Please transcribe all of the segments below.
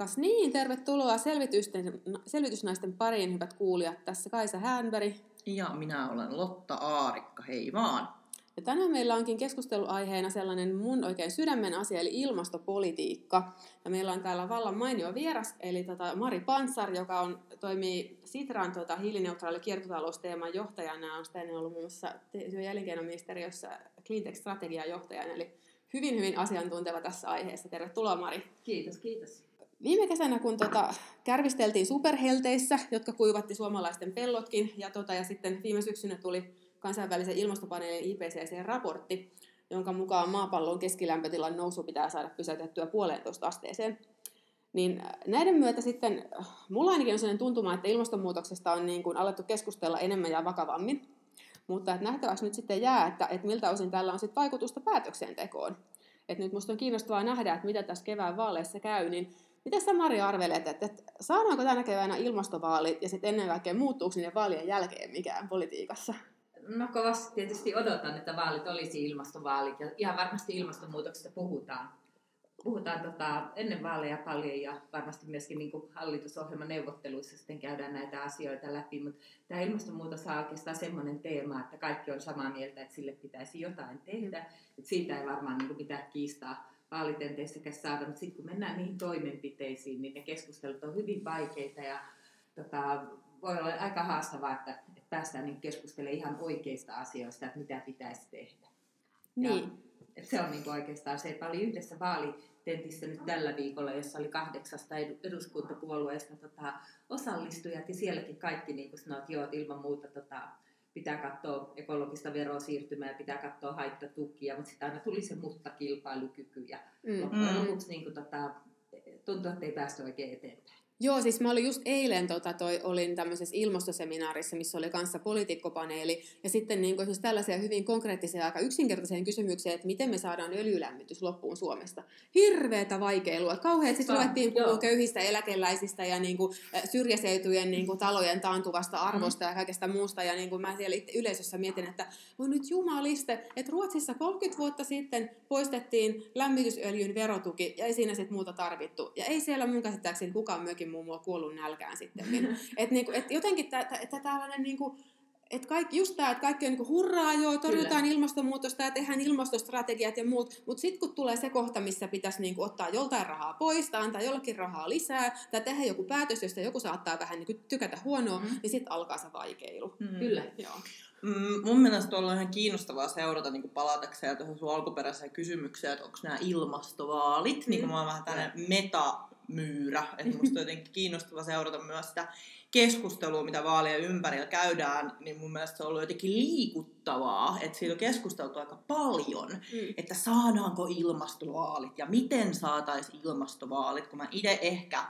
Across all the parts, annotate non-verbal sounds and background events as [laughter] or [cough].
Kas niin, tervetuloa selvitysten, selvitysnaisten pariin, hyvät kuulijat. Tässä Kaisa Häänberg. Ja minä olen Lotta Aarikka, hei vaan. Ja tänään meillä onkin keskusteluaiheena sellainen mun oikein sydämen asia, eli ilmastopolitiikka. Ja meillä on täällä vallan mainio vieras, eli tota Mari Pansar, joka on, toimii Sitran tota, hiilineutraali kiertotalousteeman johtajana, on sitten ollut muun muassa työ- ja elinkeinoministeriössä Cleantech-strategian johtajana, eli hyvin, hyvin asiantunteva tässä aiheessa. Tervetuloa Mari. Kiitos, kiitos. Viime kesänä, kun tota, kärvisteltiin superhelteissä, jotka kuivatti suomalaisten pellotkin, ja, tota, ja sitten viime syksynä tuli kansainvälisen ilmastopaneelin IPCC-raportti, jonka mukaan maapallon keskilämpötilan nousu pitää saada pysäytettyä puolentoista asteeseen. Niin äh, näiden myötä sitten, äh, mulla ainakin on sellainen tuntuma, että ilmastonmuutoksesta on niin kuin alettu keskustella enemmän ja vakavammin. Mutta että nähtäväksi nyt sitten jää, että, että miltä osin tällä on sitten vaikutusta päätöksentekoon. Et nyt musta on kiinnostavaa nähdä, että mitä tässä kevään vaaleissa käy, niin Miten sä Mari arvelet, että, että saadaanko tänä keväänä ilmastovaalit ja sitten ennen kaikkea muuttuuko sinne vaalien jälkeen mikään politiikassa? No kovasti tietysti odotan, että vaalit olisi ilmastovaalit ja ihan varmasti ilmastonmuutoksesta puhutaan. Puhutaan tota, ennen vaaleja paljon ja varmasti myöskin niin kuin hallitusohjelman neuvotteluissa sitten käydään näitä asioita läpi, mutta tämä ilmastonmuutos on oikeastaan semmoinen teema, että kaikki on samaa mieltä, että sille pitäisi jotain tehdä. Että siitä ei varmaan niin kuin kiistaa vaalitenteissäkään saada, mutta sitten kun mennään niihin toimenpiteisiin, niin ne keskustelut on hyvin vaikeita ja tota, voi olla aika haastavaa, että, että päästään niin keskustelemaan ihan oikeista asioista, että mitä pitäisi tehdä. Niin. Ja, että se on niin oikeastaan se, että oli yhdessä vaalitentissä nyt tällä viikolla, jossa oli kahdeksasta eduskuntapuolueesta tota, osallistujat ja sielläkin kaikki niin kuin sanoit, joo, ilman muuta tota, pitää katsoa ekologista verosiirtymää, pitää katsoa haittatukia, mutta sitten aina tuli se mutta kilpailukyky ja mm. loppujen lopuksi niin kuin, tota, tuntuu, että ei päästy oikein eteenpäin. Joo, siis mä olin just eilen, tota, toi, olin tämmöisessä ilmastoseminaarissa, missä oli kanssa poliitikkopaneeli, ja sitten niin kuin, siis tällaisia hyvin konkreettisia, aika yksinkertaisia kysymyksiä, että miten me saadaan öljylämmitys loppuun Suomesta. Hirveätä vaikeilua. Kauheat sitten ruvettiin puhua köyhistä eläkeläisistä ja niin kuin, syrjäseutujen niin kuin, talojen taantuvasta arvosta mm. ja kaikesta muusta, ja niin kuin, mä siellä yleisössä mietin, että on nyt jumaliste, että Ruotsissa 30 vuotta sitten poistettiin lämmitysöljyn verotuki, ja ei siinä sitten muuta tarvittu. Ja ei siellä mun käsittääkseni kukaan mökin mummua kuollut nälkään sitten. Niin, et, niinku, et jotenkin että tällainen niinku, että kaikki, just tämä, että kaikki on niin hurraa, joo, torjutaan Kyllä. ilmastonmuutosta ja tehdään ilmastostrategiat ja muut, mutta sitten kun tulee se kohta, missä pitäisi niin ottaa joltain rahaa pois tai antaa jollekin rahaa lisää tai tehdä joku päätös, josta joku saattaa vähän niin tykätä huonoa, mm. niin sitten alkaa se vaikeilu. Mm. Kyllä. Joo. Mm, mun mielestä on ihan kiinnostavaa seurata niin palatakseen tuohon sun alkuperäiseen kysymykseen, että onko nämä ilmastovaalit, mm. niin kuin mä oon vähän tämmöinen meta myyrä. Että [laughs] musta on jotenkin kiinnostava seurata myös sitä keskustelua, mitä vaalien ympärillä käydään, niin mun mielestä se on ollut jotenkin liikuttavaa, että siitä on keskusteltu aika paljon, mm. että saadaanko ilmastovaalit ja miten saataisiin ilmastovaalit, kun mä itse ehkä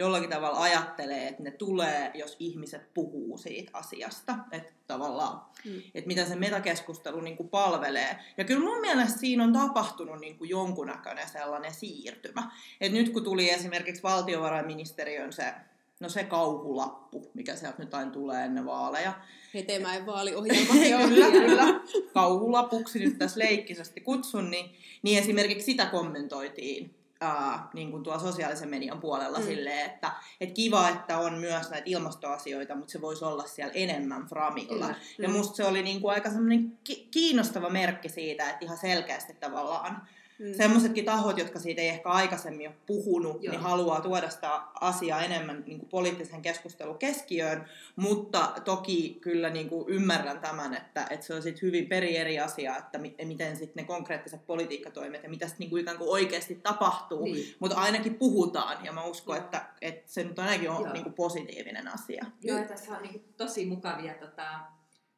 jollakin tavalla ajattelee, että ne tulee, jos ihmiset puhuu siitä asiasta. Että tavallaan, mm. että mitä se metakeskustelu niin kuin palvelee. Ja kyllä mun mielestä siinä on tapahtunut niin kuin jonkunnäköinen sellainen siirtymä. Että nyt kun tuli esimerkiksi valtiovarainministeriön se no se kauhulappu, mikä sieltä nyt aina tulee ennen vaaleja. Hetemäen vaaliohjelma. [laughs] kyllä, kyllä. Kauhulapuksi nyt tässä leikkisesti kutsun, niin, niin esimerkiksi sitä kommentoitiin ää, niin kuin tuo sosiaalisen median puolella mm. silleen, että et kiva, että on myös näitä ilmastoasioita, mutta se voisi olla siellä enemmän framilla. Kyllä. Ja mm. musta se oli niin kuin aika semmoinen ki- kiinnostava merkki siitä, että ihan selkeästi tavallaan Mm. Semmoisetkin tahot, jotka siitä ei ehkä aikaisemmin ole puhunut, niin Joo. niin haluaa tuoda sitä asiaa enemmän niin kuin poliittisen keskustelun keskiöön, mutta toki kyllä niin kuin ymmärrän tämän, että, että se on sit hyvin peri eri asia, että mi- miten sitten ne konkreettiset politiikkatoimet ja mitä sitten niin kuin ikään kuin oikeasti tapahtuu, niin. mutta ainakin puhutaan ja mä uskon, että, että se nyt ainakin on niin kuin positiivinen asia. Joo, ja tässä on niin kuin tosi mukavia tota,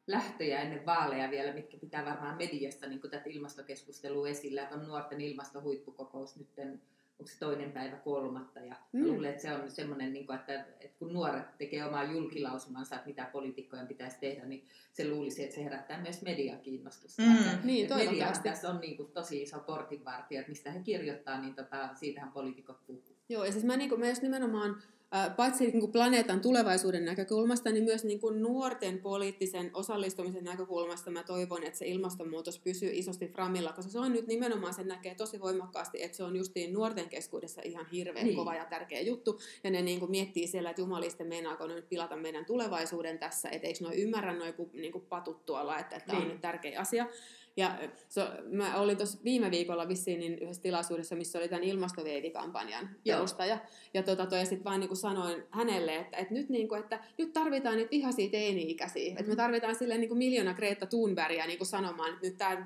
lähtöjä ennen vaaleja vielä, mitkä pitää varmaan mediasta niin tätä ilmastokeskustelua esillä. Että on nuorten ilmastohuippukokous nyt, onko se toinen päivä kolmatta. Ja mm. luulen, että se on semmoinen, niin kuin, että, että kun nuoret tekee omaa julkilausumansa, että mitä poliitikkojen pitäisi tehdä, niin se luulisi, että se herättää myös mediakiinnostusta. Mm. Että, niin, että media tässä on niin kuin, tosi iso portinvartija, että mistä he kirjoittaa, niin tota, siitähän poliitikot puhuu. Joo, ja siis mä, niin kuin, mä just nimenomaan paitsi niin kuin planeetan tulevaisuuden näkökulmasta, niin myös niin kuin nuorten poliittisen osallistumisen näkökulmasta mä toivon, että se ilmastonmuutos pysyy isosti framilla, koska se on nyt nimenomaan, se näkee tosi voimakkaasti, että se on justiin nuorten keskuudessa ihan hirveän niin. kova ja tärkeä juttu, ja ne niin kuin miettii siellä, että jumaliste meinaako nyt pilata meidän tulevaisuuden tässä, että eikö ne ymmärrä noin niin kuin patut tuolla, että, että tämä niin. on nyt tärkeä asia. Ja so, mä olin tuossa viime viikolla vissiin niin yhdessä tilaisuudessa, missä oli tämän ilmastoveivikampanjan perustaja. Ja, tota, toi, ja sitten vaan niin sanoin hänelle, että, että, nyt, niin kuin, että nyt tarvitaan niitä vihaisia teini-ikäisiä. Mm-hmm. Että me tarvitaan silleen niin kuin miljoona Greta Thunbergia niin kuin sanomaan, että nyt tämä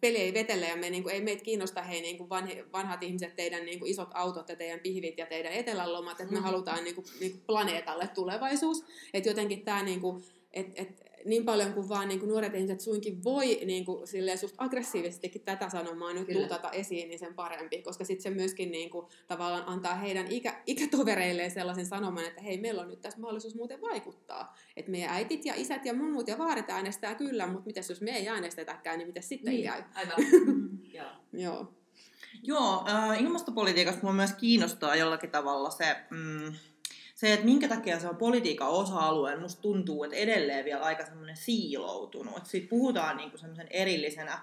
peli ei vetele ja me, niin kuin, ei meitä kiinnosta hei niin kuin vanhi, vanhat ihmiset, teidän niin kuin isot autot ja teidän pihvit ja teidän etelälomat, että me mm-hmm. halutaan niin kuin, niin kuin planeetalle tulevaisuus. Että jotenkin tämä niin kuin, että et, niin paljon kuin vaan niin kuin nuoret ihmiset suinkin voi niin kuin, silleen susta aggressiivisestikin tätä sanomaa nyt Kyllä. tuutata esiin, niin sen parempi, koska sitten se myöskin niin kuin, tavallaan antaa heidän ikä, ikätovereilleen sellaisen sanoman, että hei, meillä on nyt tässä mahdollisuus muuten vaikuttaa. Että meidän äitit ja isät ja mummut ja vaaret äänestää kyllä, mutta mitäs jos me ei äänestetäkään, niin mitä sitten niin, käy? Aivan. [laughs] Joo. Joo, äh, ilmastopolitiikasta minua myös kiinnostaa jollakin tavalla se... Mm, se, että minkä takia se on politiikan osa-alue, musta tuntuu, että edelleen vielä aika semmoinen siiloutunut. Että siitä puhutaan niinku semmoisen erillisenä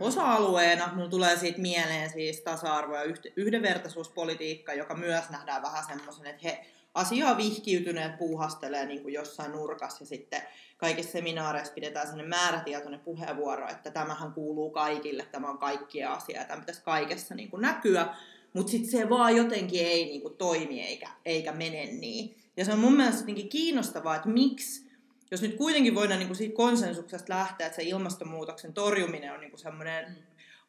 osa-alueena. Mulla tulee siitä mieleen siis tasa-arvo- ja yhdenvertaisuuspolitiikka, joka myös nähdään vähän semmoisen, että he asiaa vihkiytyneet puuhastelee niin kuin jossain nurkassa ja sitten kaikissa seminaareissa pidetään sellainen määrätietoinen puheenvuoro, että tämähän kuuluu kaikille, tämä on kaikkia asia ja tämä pitäisi kaikessa niin kuin näkyä. Mutta sitten se vaan jotenkin ei niinku toimi eikä, eikä mene niin. Ja se on mun mielestä jotenkin kiinnostavaa, että miksi, jos nyt kuitenkin voidaan niinku siitä konsensuksesta lähteä, että se ilmastonmuutoksen torjuminen on niinku semmoinen mm.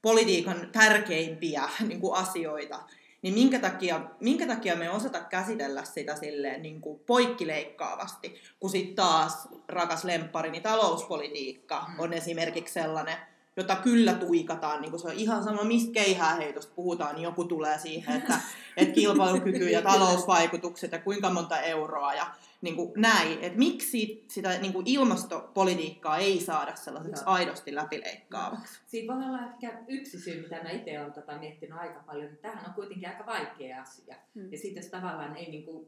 politiikan tärkeimpiä niinku asioita, niin minkä takia, minkä takia me osata käsitellä sitä silleen niin kuin poikkileikkaavasti, kun sitten taas rakas lempparini niin talouspolitiikka mm. on esimerkiksi sellainen, jota kyllä tuikataan, niin kuin se on ihan sama, mistä keihääheitosta puhutaan, niin joku tulee siihen, että, että kilpailukyky ja talousvaikutukset ja kuinka monta euroa ja niin kuin näin. Että miksi sitä niin kuin ilmastopolitiikkaa ei saada sellaiseksi Joo. aidosti läpileikkaavaksi? Siinä voi olla ehkä yksi syy, mitä mä itse olen tota miettinyt aika paljon, että tämähän on kuitenkin aika vaikea asia. Hmm. Ja sitten jos tavallaan ei niin kuin,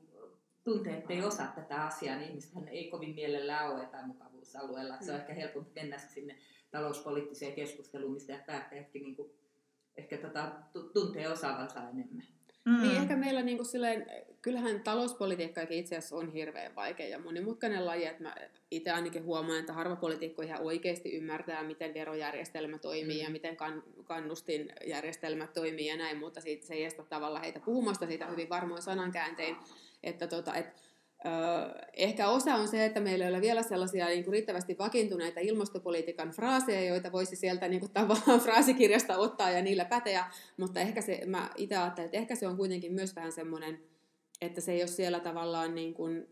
tuntee, että ei osaa tätä asiaa, niin ihmisethän ei kovin mielellään ole epämukavuusalueella. Hmm. Se on hmm. ehkä helpompi mennä sinne talouspoliittiseen keskusteluun, mistä päättäjätkin niin kuin, ehkä tota, tuntee osaavansa enemmän. Mm. Niin ehkä meillä niin kuin silleen, kyllähän talouspolitiikkakin itse asiassa on hirveän vaikea ja monimutkainen laji, että mä itse ainakin huomaan, että harva poliitikko ihan oikeasti ymmärtää, miten verojärjestelmä toimii mm. ja miten kan, kannustinjärjestelmä toimii ja näin, mutta siitä, se ei estä tavalla heitä puhumasta siitä hyvin varmoin sanankääntein, että, tota, että ehkä osa on se, että meillä ei ole vielä sellaisia niin kuin riittävästi vakiintuneita ilmastopolitiikan fraaseja, joita voisi sieltä niin kuin, tavallaan [laughs] fraasikirjasta ottaa ja niillä päteä, mutta ehkä se, mä itse ajattelen, että ehkä se on kuitenkin myös vähän semmoinen, että se ei ole siellä tavallaan niin kuin,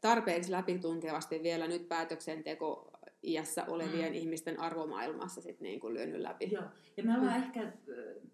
tarpeeksi läpitunkevasti vielä nyt päätöksenteko iässä olevien mm. ihmisten arvomaailmassa sit niin kuin lyönyt läpi. Joo. Ja me ollaan mm. ehkä,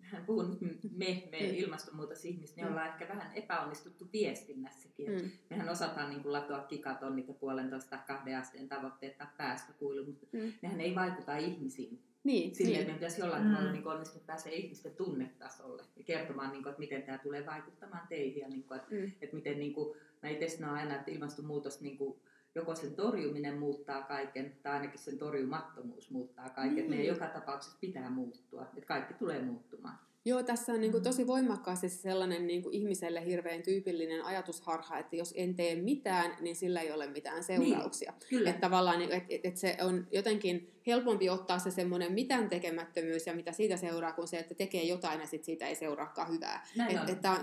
hän puhuu nyt me, me mm. ilmastonmuutosihmiset, niin mm. ollaan ehkä vähän epäonnistuttu viestinnässäkin. Mm. Mehän osataan niin kuin latoa gigatonnit ja puolentoista kahden asteen tavoitteet tai päästökuilu, mutta mm. nehän ei vaikuta ihmisiin. Niin, Silleen niin. meidän pitäisi jollain mm. tavalla niin onnistua pääsee ihmisten tunnetasolle ja kertomaan, niin kuin, että miten tämä tulee vaikuttamaan teihin ja niin kuin, että, mm. että miten niin kuin, mä itse sanon aina, että ilmastonmuutos niin kuin, joko sen torjuminen muuttaa kaiken, tai ainakin sen torjumattomuus muuttaa kaiken. Niin. Meidän joka tapauksessa pitää muuttua, että kaikki tulee muuttumaan. Joo, tässä on niin kuin tosi voimakkaasti sellainen niin kuin ihmiselle hirveän tyypillinen ajatusharha, että jos en tee mitään, niin sillä ei ole mitään niin, seurauksia. Niin, kyllä. Että tavallaan että, että se on jotenkin helpompi ottaa se semmoinen mitään tekemättömyys ja mitä siitä seuraa, kuin se, että tekee jotain ja sit siitä ei seuraakaan hyvää.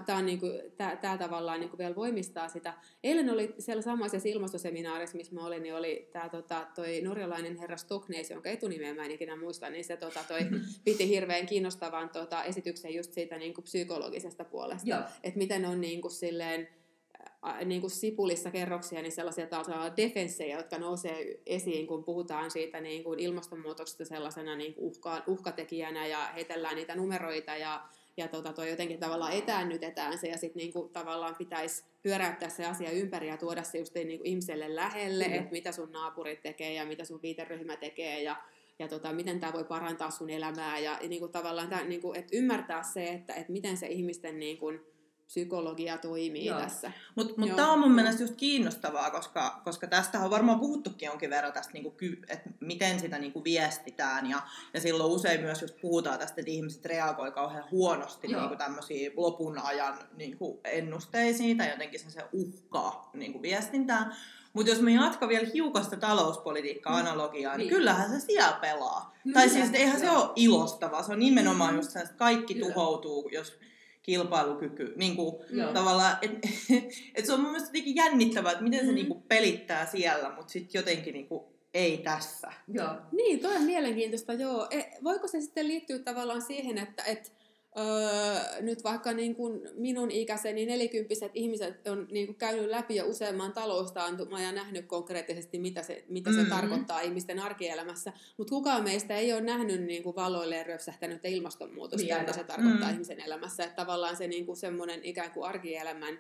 Tämä on niinku, tää, tää tavallaan niinku vielä voimistaa sitä. Eilen oli siellä samaisessa ilmastoseminaarissa, missä mä olin, niin oli tämä tota, toi norjalainen herra Stocknes, jonka etunimeä mä en ikinä muista, niin se tota, toi, [laughs] piti hirveän kiinnostavan tota, esityksen just siitä niinku psykologisesta puolesta. Että miten on niinku silleen, niin kuin sipulissa kerroksia, niin sellaisia defenssejä, jotka nousee esiin, kun puhutaan siitä niin kuin ilmastonmuutoksesta sellaisena niin kuin uhka, uhkatekijänä ja heitellään niitä numeroita ja, ja tota, toi jotenkin tavallaan etäännytetään se ja sitten niin kuin, tavallaan pitäisi pyöräyttää se asia ympäri ja tuoda se just niin kuin ihmiselle lähelle, mm. että mitä sun naapurit tekee ja mitä sun viiteryhmä tekee ja ja tota, miten tämä voi parantaa sun elämää ja, ja niin kuin tavallaan tää, niin kuin, että ymmärtää se, että, että miten se ihmisten niin kuin, psykologia toimii Joo. tässä. Mutta mut tämä on mun mielestä just kiinnostavaa, koska, koska tästä on varmaan puhuttukin jonkin verran tästä, niinku, että miten sitä niinku viestitään. Ja, ja silloin usein myös just puhutaan tästä, että ihmiset reagoi kauhean huonosti Joo. niinku tämmöisiin lopun ajan niinku ennusteisiin tai jotenkin se, se uhkaa niinku viestintään. Mutta jos me jatkan vielä hiukan sitä talouspolitiikka-analogiaa, niin Niin. kyllähän se siellä pelaa. Kyllä, Tai siis eihän se ole ilostavaa, se on nimenomaan Mm. just se, että kaikki Kyllä. tuhoutuu, jos kilpailukyky, niin kuin Joo. tavallaan, että [laughs] et se on mun mielestä jotenkin jännittävää, että miten se Mm. niinku pelittää siellä, mutta sitten jotenkin niinku ei tässä. Joo. Niin, toi on mielenkiintoista, joo. E, voiko se sitten liittyä tavallaan siihen, että et, öö, nyt vaikka niin kuin minun ikäiseni nelikymppiset ihmiset on niin kuin käynyt läpi jo useamman taloustaantuman ja nähnyt konkreettisesti, mitä se, mitä se Mhm. tarkoittaa ihmisten arkielämässä. Mutta kukaan meistä ei ole nähnyt niin kuin valoille ryöpsähtänyttä ilmastonmuutosta, Vielä. mitä se tarkoittaa Mm. ihmisen elämässä. Että tavallaan se niin kuin semmoinen ikään kuin arkielämän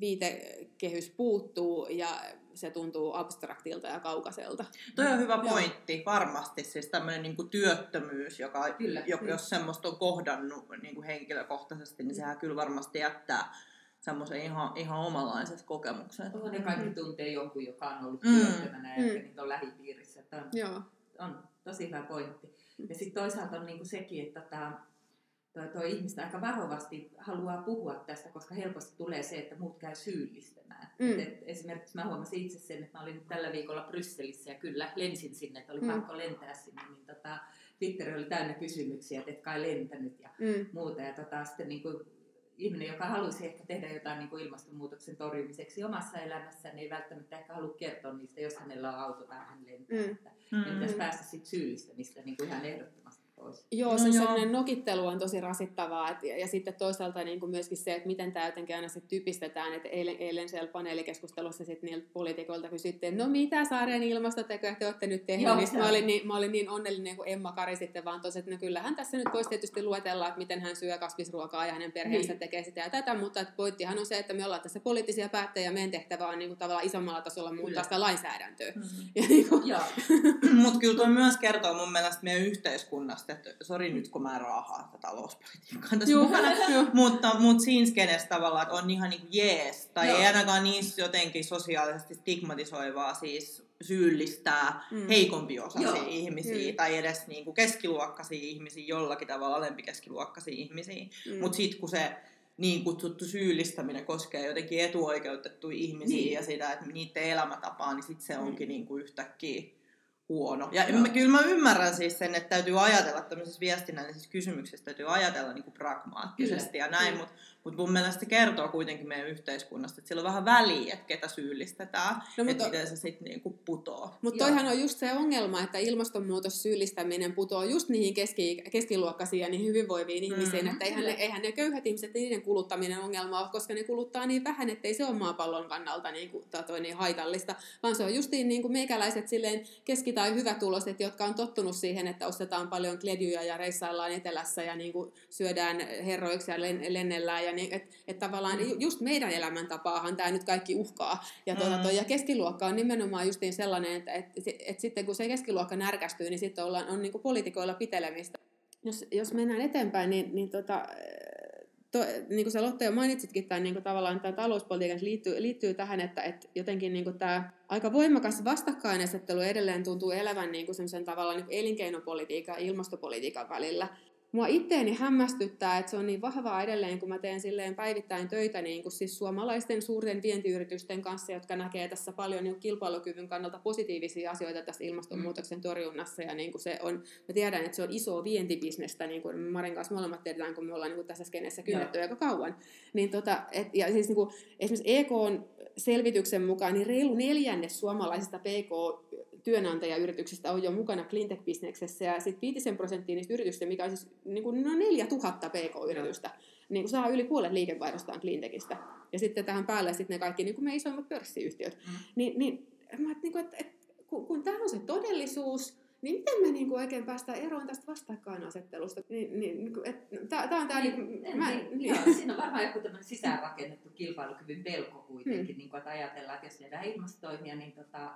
viitekehys puuttuu ja se tuntuu abstraktilta ja kaukaiselta. Toi on hyvä Joo. pointti, varmasti. Siis tämmöinen niinku työttömyys, joka, Kyllä. joka Mm. jos semmoista on kohdannut niinku henkilökohtaisesti, niin sehän kyllä varmasti jättää semmoisen ihan, ihan omalaiset kokemukset. On, ja kaikki tuntee jonkun, joka on ollut Mm. työttömänä ja Mm. niitä on lähipiirissä. Että on, Joo. on tosi hyvä pointti. Ja sitten toisaalta on niinku sekin, että tota, toi, toi ihmistä aika varovasti haluaa puhua tästä, koska helposti tulee se, että muut käy syyllistämään. Mm. Et, et, esimerkiksi mä huomasin itse sen, että mä olin nyt tällä viikolla Brysselissä ja kyllä lensin sinne, että oli Mm. pakko lentää sinne, niin tota, Twitter oli täynnä kysymyksiä, että et kai lentänyt ja Mm. muuta. Ja tota, sitten niin kuin ihminen, joka haluaisi ehkä tehdä jotain niin kuin ilmastonmuutoksen torjumiseksi omassa elämässään, ei välttämättä ehkä halua kertoa niistä, jos hänellä on auto tai hän lentää. Mm. Että Mm. pitäisi päästä siitä syyllistämistä niin kuin ihan ehdottomasti pois. Joo, No se joo. semmoinen nokittelu on tosi rasittavaa. Et, ja, ja sitten toisaalta niin kuin myöskin se, että miten tämä jotenkin aina sit typistetään. Että eilen, eilen siellä paneelikeskustelussa sit niiltä poliitikoilta kysyttiin, no mitä saareen ilmastotekoja te olette nyt tehneet. Niin mä, olin niin, mä olin niin onnellinen kuin Emma Kari sitten vaan tosi, että no kyllähän tässä nyt voisi tietysti luetella, että miten hän syö kasvisruokaa ja hänen perheensä Niin. tekee sitä ja tätä. Mutta että pointtihan on se, että me ollaan tässä poliittisia päättäjiä ja meidän tehtävä on niin kuin tavallaan isommalla tasolla muuttaa sitä lainsäädäntöä. Mm. [laughs] Ja niin kuin, [laughs] Mutta kyllä tuo myös kertoo mun mielestä meidän yhteiskunnasta, että sori nyt kun mä raahaan tätä talouspolitiikkaa tässä Juu, mukana, joo. mutta, mutta siinä skenessä tavallaan, että on ihan niin jees, tai Joo. ei ainakaan niissä jotenkin sosiaalisesti stigmatisoivaa siis syyllistää Mm. mm. heikompiosaisia Joo. ihmisiä Mm. tai edes niin kuin keskiluokkaisia ihmisiä, jollakin tavalla alempikeskiluokkaisia ihmisiä. Mm. Mutta sitten kun se niin kutsuttu syyllistäminen koskee jotenkin etuoikeutettuja ihmisiä Niin. ja sitä, että niiden elämätapaa, niin sitten se onkin niin kuin yhtäkkiä huono. Ja Joo. mä, kyllä mä ymmärrän siis sen, että täytyy ajatella tämmöisissä viestinnällisistä kysymyksissä, täytyy ajatella niin kuin pragmaattisesti Kyllä. ja näin, mutta mut mun mielestä se kertoo kuitenkin meidän yhteiskunnasta, että sillä on vähän väliä, että ketä syyllistetään, No, että miten se sitten niin kuin putoo. Mutta toihan on just se ongelma, että ilmastonmuutos syyllistäminen putoo just niihin keski, keskiluokkaisiin ja niihin hyvinvoiviin ihmisiin, Mhm. että eihän ne, eihän ne köyhät ihmiset, niiden kuluttaminen ongelma ole, koska ne kuluttaa niin vähän, että ei se ole maapallon kannalta niin, kuin, toi, niin haitallista, vaan se on justiin niin kuin meikäläiset silleen keski- tai hyvätuloiset, jotka on tottunut siihen, että ostetaan paljon kledjuja ja reissaillaan etelässä ja niin kuin syödään herroiksi ja len, lennellään, ja niin, että et tavallaan ju- just meidän elämäntapaahan tämä nyt kaikki uhkaa, ja, tuota, Mm. toi, ja keskiluokka on nimenomaan justiin sellainen, että et, et, et sitten kun se keskiluokka närkästyy, niin sitten ollaan, on niin poliitikoilla pitelemistä. Jos, jos mennään eteenpäin, niin, niin tota, to, niin kuin sä Lotta jo mainitsitkin, tämän, niin kuin tavallaan tämä talouspolitiikan liittyy, liittyy tähän, että, että jotenkin niin kuin tämä aika voimakas vastakkainasettelu edelleen tuntuu elävän niin kuin tavallaan niin kuin elinkeinopolitiikan ja ilmastopolitiikan välillä. Mua itteeni hämmästyttää, että se on niin vahvaa edelleen, kun mä teen silleen päivittäin töitä niin kuin siis suomalaisten suurten vientiyritysten kanssa, jotka näkee tässä paljon niin kilpailukyvyn kannalta positiivisia asioita tässä ilmastonmuutoksen torjunnassa. Ja niin kuin se on, mä tiedän, että se on iso vientibisnestä, niin kuin Marin kanssa molemmat tiedetään, kun me ollaan niin kuin tässä skeneessä kynnetty aika kauan. Niin tota, et, ja siis niin kuin, esimerkiksi EKn selvityksen mukaan niin reilu neljännes suomalaisista PK työnantajayrityksistä on jo mukana cleantech-bisneksessä ja sitten 5 prosenttia niistä yrityksistä, mikä on siis niin kuin no 4000 PK-yritystä, niin kuin saa yli puolet liikevaihdostaan cleantechistä. Ja sitten tähän päälle sitten ne kaikki niin kuin me isoimmat pörssiyhtiöt. Mm. Niin, niin, mä, niin kuin, että, että kun, kun tämä on se todellisuus, niin miten me niin kuin oikein päästään eroon tästä vastakkainasettelusta? Niin, niin, tämä on tämä... Niin, Niin, mä, niin, niin. joo, siinä on varmaan joku tämmöinen sisäänrakennettu kilpailukyvyn pelko kuitenkin, niin kuin, että ajatellaan, että jos tehdään ilmastotoimia, niin tota,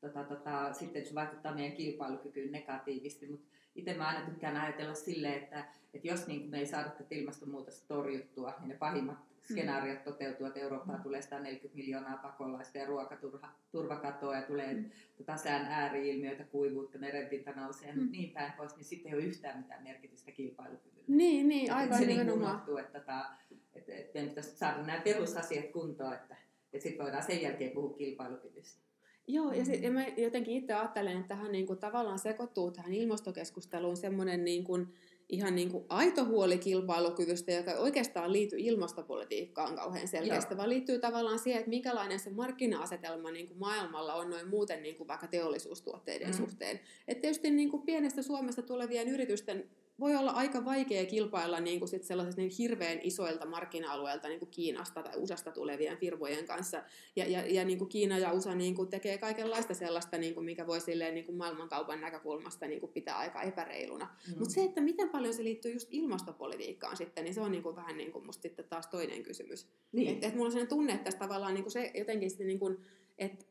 tota, tota, sitten se vaikuttaa meidän kilpailukykyyn negatiivisesti. Mutta itse mä aina tykkään ajatella silleen, että, että jos niin me ei saada tätä ilmastonmuutosta torjuttua, niin ne pahimmat skenaariot toteutuu, että Eurooppaan tulee 140 miljoonaa pakolaista ja ruokaturvakatoa ja tulee mm. tota sään ääriilmiöitä, kuivuutta, merenpinta nousee mm. niin päin pois, niin sitten ei ole yhtään mitään merkitystä kilpailukyvylle. Niin, niin aivan se niin unohtuu, että, tota, että, että meidän pitäisi saada nämä perusasiat kuntoon, että, että sitten voidaan sen jälkeen puhua kilpailukyvystä. Joo, ja, sit, ja mä jotenkin itse ajattelen, että tähän niin kuin, tavallaan sekoittuu tähän ilmastokeskusteluun semmoinen niin kuin, ihan niin kuin aito huoli kilpailukyvystä, joka oikeastaan liittyy ilmastopolitiikkaan kauhean selkeästi, Joo. vaan liittyy tavallaan siihen, että minkälainen se markkina-asetelma niin kuin maailmalla on noin muuten niin kuin vaikka teollisuustuotteiden mm. suhteen. Että tietysti niin kuin pienestä Suomesta tulevien yritysten voi olla aika vaikea kilpailla niin kuin sit sellaisista niin hirveän isoilta markkina-alueilta niin kuin Kiinasta tai USAsta tulevien firmojen kanssa. Ja, ja, ja niin kuin Kiina ja USA niin kuin tekee kaikenlaista sellaista, niin kuin mikä voi silleen, niin kuin maailmankaupan näkökulmasta niin kuin pitää aika epäreiluna. Mm. Mutta se, että miten paljon se liittyy just ilmastopolitiikkaan sitten, niin se on niin kuin vähän niin kuin musta sitten taas toinen kysymys. Niin. Että et mulla on sellainen tunne, että tässä tavallaan niin kuin se jotenkin sitten, niin kuin, että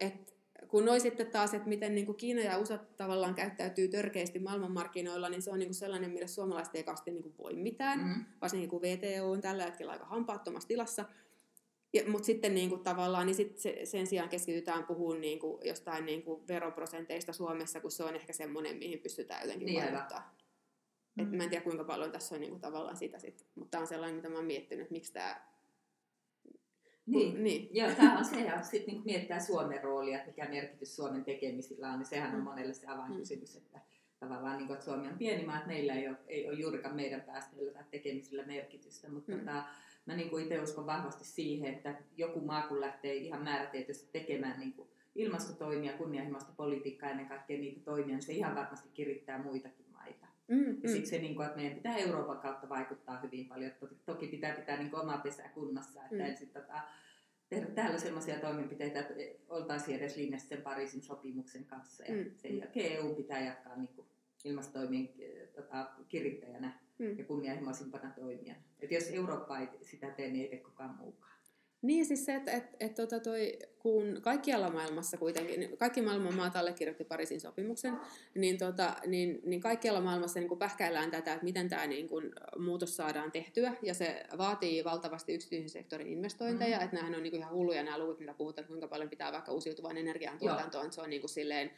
et, kun noi sitten taas, että miten niin kuin Kiina ja USA tavallaan käyttäytyy törkeästi maailmanmarkkinoilla, niin se on niin kuin sellainen, millä suomalaiset ei kauheasti niin kuin voi mitään, mm. varsinkin kun VTO on tällä hetkellä aika hampaattomassa tilassa. Mutta sitten niin kuin tavallaan niin sit se, sen sijaan keskitytään puhumaan niin kuin jostain niin kuin veroprosenteista Suomessa, kun se on ehkä semmoinen, mihin pystytään jotenkin niin vaikuttaa. Mm. Et mä en tiedä kuinka paljon tässä on niin kuin tavallaan sitä sitten, mutta tämä on sellainen, mitä mä oon miettinyt, että miksi tämä niin, niin. Joo, tämä on se, ja sitten niin mietitään Suomen roolia, että mikä merkitys Suomen tekemisillä on, niin sehän on mm. monelle se avainkysymys, mm. että tavallaan niin kuin, että Suomi on pieni maa, että meillä ei ole, ei ole juurikaan meidän päästöillä tai tekemisillä merkitystä, mutta mm. tota, mä niin kuin itse uskon vahvasti siihen, että joku maa kun lähtee ihan määrätietoisesti tekemään niin kuin ilmastotoimia, kunnianhimoista politiikkaa ennen kaikkea niitä toimia, niin se ihan varmasti kirittää muitakin. Mm, ja mm. siksi se, niin kuin, että meidän pitää Euroopan kautta vaikuttaa hyvin paljon. Toki, toki pitää pitää niin oma pesä kunnossa, että mm. ensin tota, tehdä täällä sellaisia toimenpiteitä, että oltaisiin edes linjassa sen Pariisin sopimuksen kanssa. Ja mm. sen jälkeen EU pitää jatkaa niin kuin ilmastotoimien tota, kirittäjänä mm. ja kunnianhimoisimpana toimijana. Et jos Eurooppa ei sitä tee, niin ei tee kukaan muukaan. Niin, siis se, että et, et, tota toi, kun kaikkialla maailmassa kuitenkin, niin kaikki maailman maat allekirjoitti Pariisin sopimuksen, niin, tota, niin, niin kaikkialla maailmassa niin pähkäillään tätä, että miten tämä niin kun, muutos saadaan tehtyä, ja se vaatii valtavasti yksityisen sektorin investointeja, mm. että nämähän on niin ihan hulluja nämä luvut, mitä puhutaan, kuinka paljon pitää vaikka uusiutuvan energian tuotantoon, se on niin kuin silleen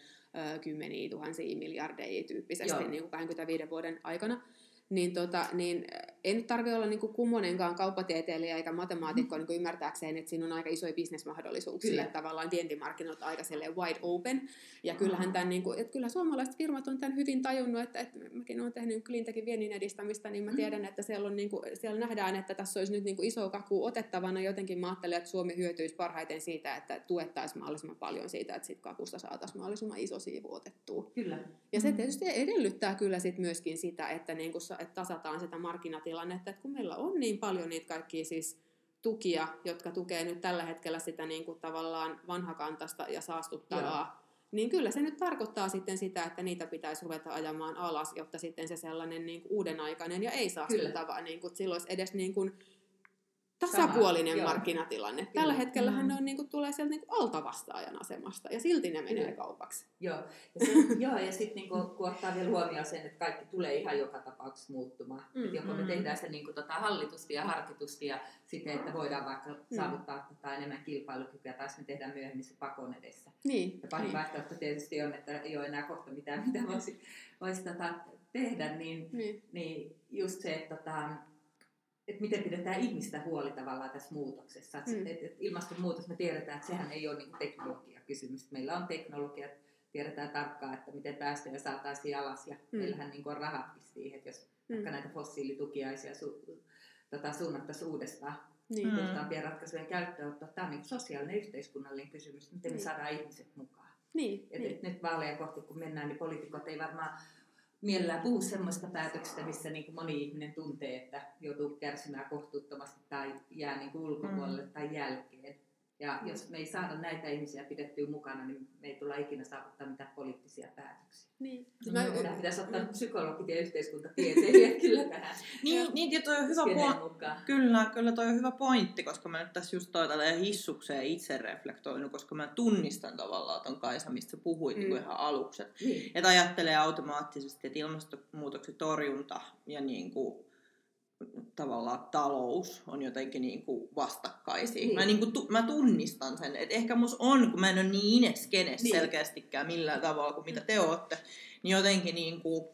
ö, kymmeniä tuhansia miljardeja tyyppisesti niin kuin 25 vuoden aikana. Niin, tota, niin ei nyt tarvitse olla niin kummonenkaan kauppatieteilijä eikä matemaatikko mm. niin ymmärtääkseen, että siinä on aika isoja bisnesmahdollisuuksia, kyllä. tavallaan vientimarkkinat aika wide open. Ja kyllähän tämän, niin kuin, että kyllä suomalaiset firmat on tämän hyvin tajunnut, että, että mäkin olen tehnyt Cleantechin viennin edistämistä, niin mä mm. tiedän, että siellä, on, niin kuin, siellä nähdään, että tässä olisi nyt niin kuin iso kaku otettavana. Jotenkin mä ajattelen, että Suomi hyötyisi parhaiten siitä, että tuettaisiin mahdollisimman paljon siitä, että sit kakusta saataisiin mahdollisimman iso siivu otettua. Kyllä. Ja se mm. tietysti edellyttää kyllä sit myöskin sitä, että, niin kuin, että tasataan sitä markkinatilannetta, että kun meillä on niin paljon niitä kaikkia siis tukia, jotka tukee nyt tällä hetkellä sitä niin kuin tavallaan vanhakantasta ja saastuttavaa, Joo. niin kyllä se nyt tarkoittaa sitten sitä, että niitä pitäisi ruveta ajamaan alas, jotta sitten se sellainen niin kuin uudenaikainen ja ei saastuttava, niin kuin, silloin edes niin kuin tasapuolinen Sama, markkinatilanne. Kyllä. Tällä hetkellä mm. ne on, niin kuin, tulee sieltä niin kuin altavastaajan asemasta ja silti ne menee Kyllä. kaupaksi. Joo, ja, se, [laughs] joo, ja sitten niin kuin, kun ottaa vielä huomioon sen, että kaikki tulee ihan joka tapauksessa muuttumaan. Mm, että joko me mm. tehdään se niin kuin, tota, hallitusti ja harkitusti ja siten, että voidaan vaikka mm. saavuttaa tota, enemmän kilpailukykyä, tai me tehdään myöhemmin se pakon edessä. Niin, ja pahin niin. vaihtoehto tietysti on, että ei ole enää kohta mitään, mitä voisi, voisi tota, tehdä, niin, niin. niin just se, että tota, että miten pidetään ihmistä huoli tavallaan tässä muutoksessa. Mm. Et, et ilmastonmuutos, me tiedetään, että sehän ei ole niin teknologiakysymys. Meillä on teknologiat, tiedetään tarkkaan, että miten päästöjä saataisiin alas ja mm. meillähän niin on rahatkin siihen, että jos mm. vaikka näitä fossiilitukiaisia su, tota, suunnattaisiin uudestaan niin. puhtaampien ratkaisujen käyttöönottoa. Tämä on niin sosiaalinen yhteiskunnallinen kysymys, miten niin. me saadaan ihmiset mukaan. Niin, et, niin. Et nyt vaaleja kohti kun mennään, niin poliitikot ei varmaan mielellään puhu semmoista päätöksistä, missä niin kuin moni ihminen tuntee, että joutuu kärsimään kohtuuttomasti tai jää niin kuin ulkopuolelle mm. tai jälkeen. Ja jos me ei saada näitä ihmisiä pidettyä mukana, niin me ei tulla ikinä saavuttaa mitään poliittisia päätöksiä. Niin. Mä, Meidän pitäisi ottaa psykologit ja yhteiskuntatieteilijät [laughs] kyllä tähän. Niin, [laughs] niin ja toi on hyvä pointti. Kyllä, kyllä toi on hyvä pointti, koska mä nyt tässä just toi tällä hissukseen itse reflektoinut, koska mä tunnistan tavallaan ton Kaisa, mistä sä puhuit mm. niin ihan aluksi. Niin. Että ajattelee automaattisesti, että ilmastonmuutoksen torjunta ja niin kuin tavallaan talous on jotenkin niin kuin vastakkaisia. Niin. Mä, niin kuin, tu, mä tunnistan sen, että ehkä mus on, kun mä en ole niin ineskenes niin. selkeästikään millään tavalla kuin mitä te olette, niin jotenkin niin kuin,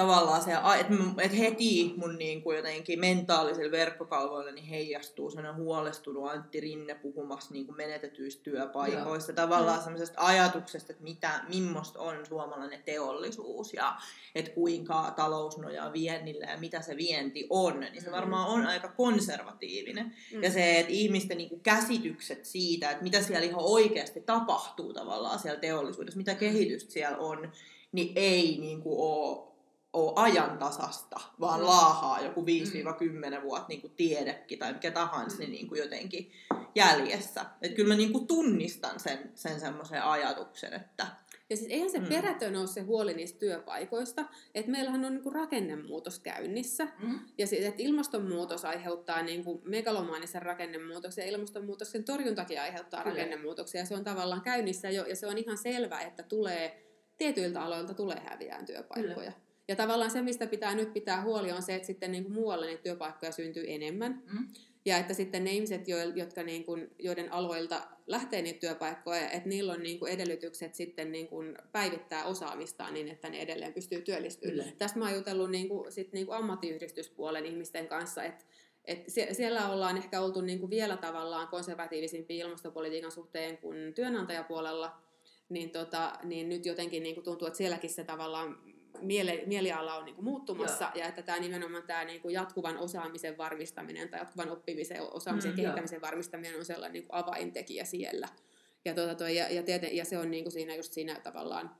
tavallaan se, että et heti mun niin kuin jotenkin mentaalisilla verkkokalvoilla niin heijastuu sellainen huolestunut Antti Rinne puhumassa niin kuin menetetyistä työpaikoista. Joo. Tavallaan mm. semmoisesta ajatuksesta, että mitä, millaista on suomalainen teollisuus ja että kuinka talous nojaa viennille ja mitä se vienti on. Niin se mm. varmaan on aika konservatiivinen. Mm. Ja se, että ihmisten niin kuin käsitykset siitä, että mitä siellä ihan oikeasti tapahtuu tavallaan siellä teollisuudessa, mitä kehitystä siellä on, niin ei niin kuin ole ole ajantasasta, vaan mm. laahaa joku 5-10 mm. vuotta niin kuin tiedekin tai mikä tahansa mm. niin, niin kuin jotenkin jäljessä. Että kyllä mä niin kuin tunnistan sen, sen semmoisen ajatuksen, että... Ja siis eihän se mm. perätön ole se huoli niistä työpaikoista, että meillähän on niin kuin rakennemuutos käynnissä, mm. ja sit, että ilmastonmuutos aiheuttaa niin kuin megalomaanisen rakennemuutoksen, ja ilmastonmuutoksen torjuntakin aiheuttaa Kyllä. rakennemuutoksia, ja se on tavallaan käynnissä jo, ja se on ihan selvä, että tulee tietyiltä aloilta tulee häviään työpaikkoja. Kyllä. Ja tavallaan se, mistä pitää nyt pitää huoli, on se, että sitten niin kuin muualle niitä työpaikkoja syntyy enemmän. Mm. Ja että sitten ne ihmiset, jotka niin kuin, joiden aloilta lähtee niitä työpaikkoja, että niillä on niin kuin edellytykset sitten niin kuin päivittää osaamistaan niin, että ne edelleen pystyy työllistymään. Kyllä. Tästä mä oon jutellut niin kuin, sit niin kuin ammattiyhdistyspuolen ihmisten kanssa, että et siellä ollaan ehkä oltu niin kuin vielä tavallaan konservatiivisimpia ilmastopolitiikan suhteen kuin työnantajapuolella, niin, tota, niin nyt jotenkin niin kuin tuntuu, että sielläkin se tavallaan miele, mieliala on niin kuin muuttumassa Joo. ja että tämä nimenomaan tämä niin kuin jatkuvan osaamisen varmistaminen tai jatkuvan oppimisen osaamisen mm, kehittämisen jo. varmistaminen on sellainen niin kuin avaintekijä siellä. Ja, tuota, toi, ja, ja, tieten, ja se on niin kuin siinä just siinä tavallaan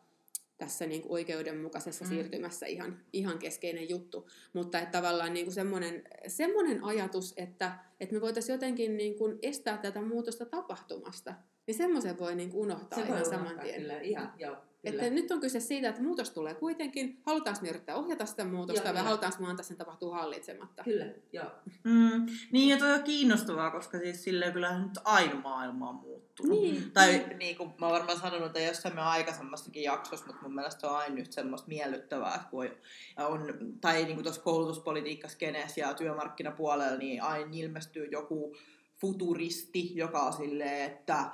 tässä niin kuin oikeudenmukaisessa mm. siirtymässä ihan, ihan keskeinen juttu. Mutta että tavallaan niin kuin semmoinen, semmoinen ajatus, että, että me voitaisiin jotenkin niin kuin estää tätä muutosta tapahtumasta, niin semmoisen voi niin kuin unohtaa se ihan saman tien. Kyllä, ihan, joo. Että nyt on kyse siitä, että muutos tulee kuitenkin. Halutaanko me yrittää ohjata sitä muutosta joo, vai halutaanko me antaa sen tapahtua hallitsematta? Kyllä, joo. Mm, niin ja toi on kiinnostavaa, koska siis silleen kyllähän nyt aina maailma on muuttunut. Niin. Tai niin. niin kuin mä varmaan sanonut, että jossain me aikaisemmassakin jaksossa, mutta mun mielestä on aina nyt semmoista miellyttävää, että kun on, tai niin kuin tuossa koulutuspolitiikassa kenes ja työmarkkinapuolella, niin aina ilmestyy joku futuristi, joka on silleen, että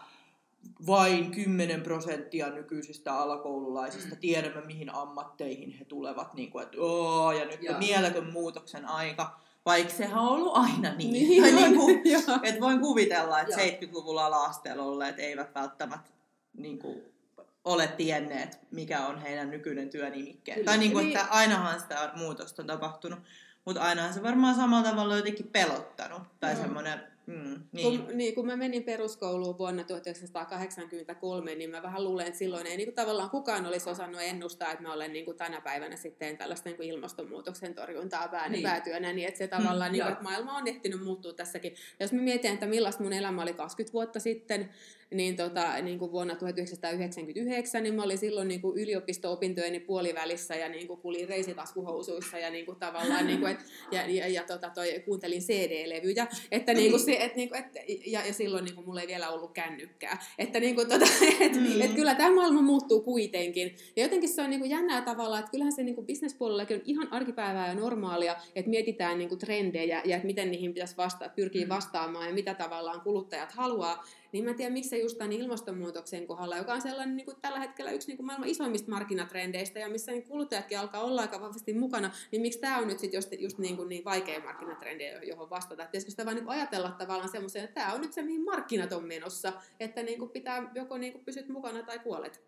vain 10 prosenttia nykyisistä alakoululaisista mm. tiedämme, mihin ammatteihin he tulevat. Niin kuin, että, Oo, ja nyt on mieletön muutoksen aika. Vaikka sehän on ollut aina niin. niin, tai niin kuin, että voin kuvitella, että 70-luvulla ala olleet eivät välttämättä niin kuin, ole tienneet, mikä on heidän nykyinen työnimikkeen. Tai niin kuin, että ainahan sitä muutosta on tapahtunut, mutta ainahan se varmaan samalla tavalla jotenkin pelottanut. Tai mm. semmoinen Mm, niin. Kun, niin, kun mä menin peruskouluun vuonna 1983, niin mä vähän luulen, että silloin ei niin kuin, tavallaan kukaan olisi osannut ennustaa, että mä olen niin kuin, tänä päivänä sitten tällaista niin kuin ilmastonmuutoksen torjuntaa pää, niin. päätyönä, niin että se tavallaan, mm, niin kuin, että maailma on ehtinyt muuttua tässäkin. Ja jos mä mietin, että millaista mun elämä oli 20 vuotta sitten, niin, tota, niin kuin vuonna 1999, niin mä olin silloin niin kuin yliopisto-opintojeni puolivälissä ja niin kuin kulin reisitaskuhousuissa ja niin kuin tavallaan niin kuin, et, ja, ja, ja tota, toi, kuuntelin CD-levyjä, että niin kuin se, et, niin kuin, et, ja, ja silloin niin kuin mulla ei vielä ollut kännykkää, että niin kuin, tota, et, mm. et kyllä tämä maailma muuttuu kuitenkin ja jotenkin se on niin kuin jännää tavalla, että kyllähän se niin kuin bisnespuolellakin on ihan arkipäivää ja normaalia, että mietitään niin kuin trendejä ja että miten niihin pitäisi vastata, pyrkiä mm. vastaamaan ja mitä tavallaan kuluttajat haluaa, niin mä en tiedä, miksi se just tämän ilmastonmuutoksen kohdalla, joka on sellainen niin kuin tällä hetkellä yksi niin kuin maailman isoimmista markkinatrendeistä ja missä niin kuluttajatkin alkaa olla aika vahvasti mukana, niin miksi tämä on nyt sitten just, just niin, kuin niin vaikea markkinatrendi, johon vastata. Että pitäisikö sitä vaan niin ajatella tavallaan semmoisen, että tämä on nyt se, mihin markkinat on menossa, että niin kuin pitää joko niin kuin pysyt mukana tai kuolet.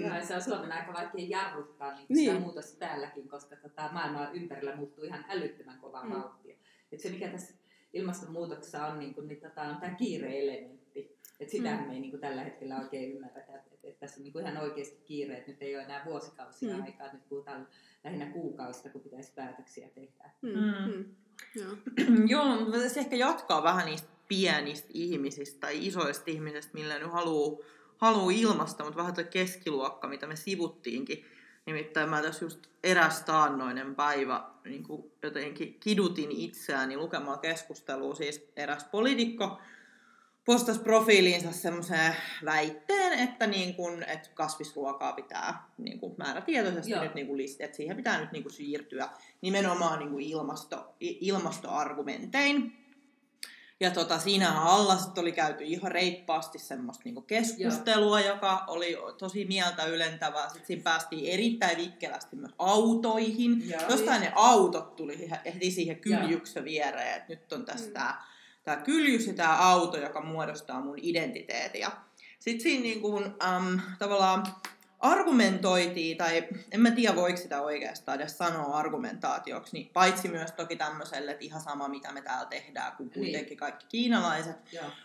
Joo, se on Suomen aika vaikea jarruttaa niin niin. sitä muutosta täälläkin, koska tota, maailma ympärillä muuttuu ihan älyttömän kovaa mm. vauhtia. Et se mikä tässä ilmastonmuutoksessa on, niin kuin, niin tota, on tämä kiire-elementti. Et sitä mm. me ei niin kuin, tällä hetkellä oikein ymmärretä, että et, et tässä on niin kuin ihan oikeasti kiire, että nyt ei ole enää vuosikausia mm. aikaa, nyt puhutaan lähinnä kuukausista, kun pitäisi päätöksiä tehdä. Mm. Mm. mm. Joo, [clears throat] Joo se ehkä jatkaa vähän niistä pienistä ihmisistä tai isoista ihmisistä, millä ne haluaa haluu ilmasta, mutta vähän tuo keskiluokka, mitä me sivuttiinkin. Nimittäin mä tässä just eräs taannoinen päivä niin kuin jotenkin kidutin itseäni lukemaan keskustelua, siis eräs poliitikko postasi profiiliinsa semmoisen väitteen, että, niin kun, että kasvisruokaa pitää niin kun määrätietoisesti Joo. nyt niin kun listi, että siihen pitää nyt niin kun siirtyä nimenomaan niin kun ilmasto, ilmastoargumentein. Ja tota, siinä alla sitten oli käyty ihan reippaasti semmoista niinku keskustelua, Joo. joka oli tosi mieltä ylentävää. Sitten siinä päästiin erittäin vikkelästi myös autoihin. Joo. Jostain ne autot tuli heti siihen kyljyksen viereen, että nyt on tässä mm. tämä tämä kyljys ja tämä auto, joka muodostaa mun identiteetin. Sitten siinä niin kuin, äm, tavallaan argumentoitiin, tai en mä tiedä voiko sitä oikeastaan edes sanoa argumentaatioksi, niin paitsi myös toki tämmöiselle, että ihan sama mitä me täällä tehdään, kuin niin. kuitenkin kaikki kiinalaiset.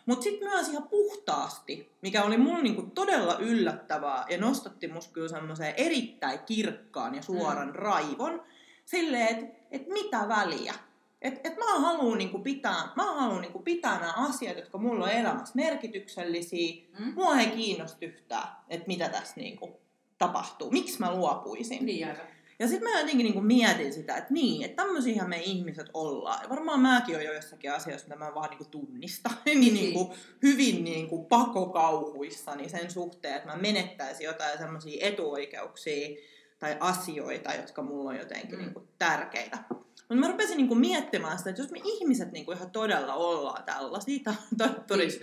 Mutta sitten myös ihan puhtaasti, mikä oli mulle niinku todella yllättävää ja nostatti musta kyllä semmoiseen erittäin kirkkaan ja suoran mm. raivon, silleen, että et mitä väliä. Et, et mä haluan niinku pitää, mä haluan niinku pitää nämä asiat, jotka mulla on elämässä merkityksellisiä. Mm. Mua ei kiinnosta yhtään, että mitä tässä niinku tapahtuu. Miksi mä luopuisin? Niin aivan. Ja sitten mä jotenkin niinku mietin sitä, että niin, että tämmöisiä me ihmiset ollaan. Ja varmaan mäkin olen jo jossakin asioissa, mitä mä vaan niinku tunnistan, niin, [laughs] niin niinku hyvin niinku pakokauhuissani sen suhteen, että mä menettäisin jotain semmoisia etuoikeuksia tai asioita, jotka mulla on jotenkin mm. niinku tärkeitä. Mutta mä rupesin niinku miettimään sitä, että jos me ihmiset niinku ihan todella ollaan tällaisia, [laughs] tai todella,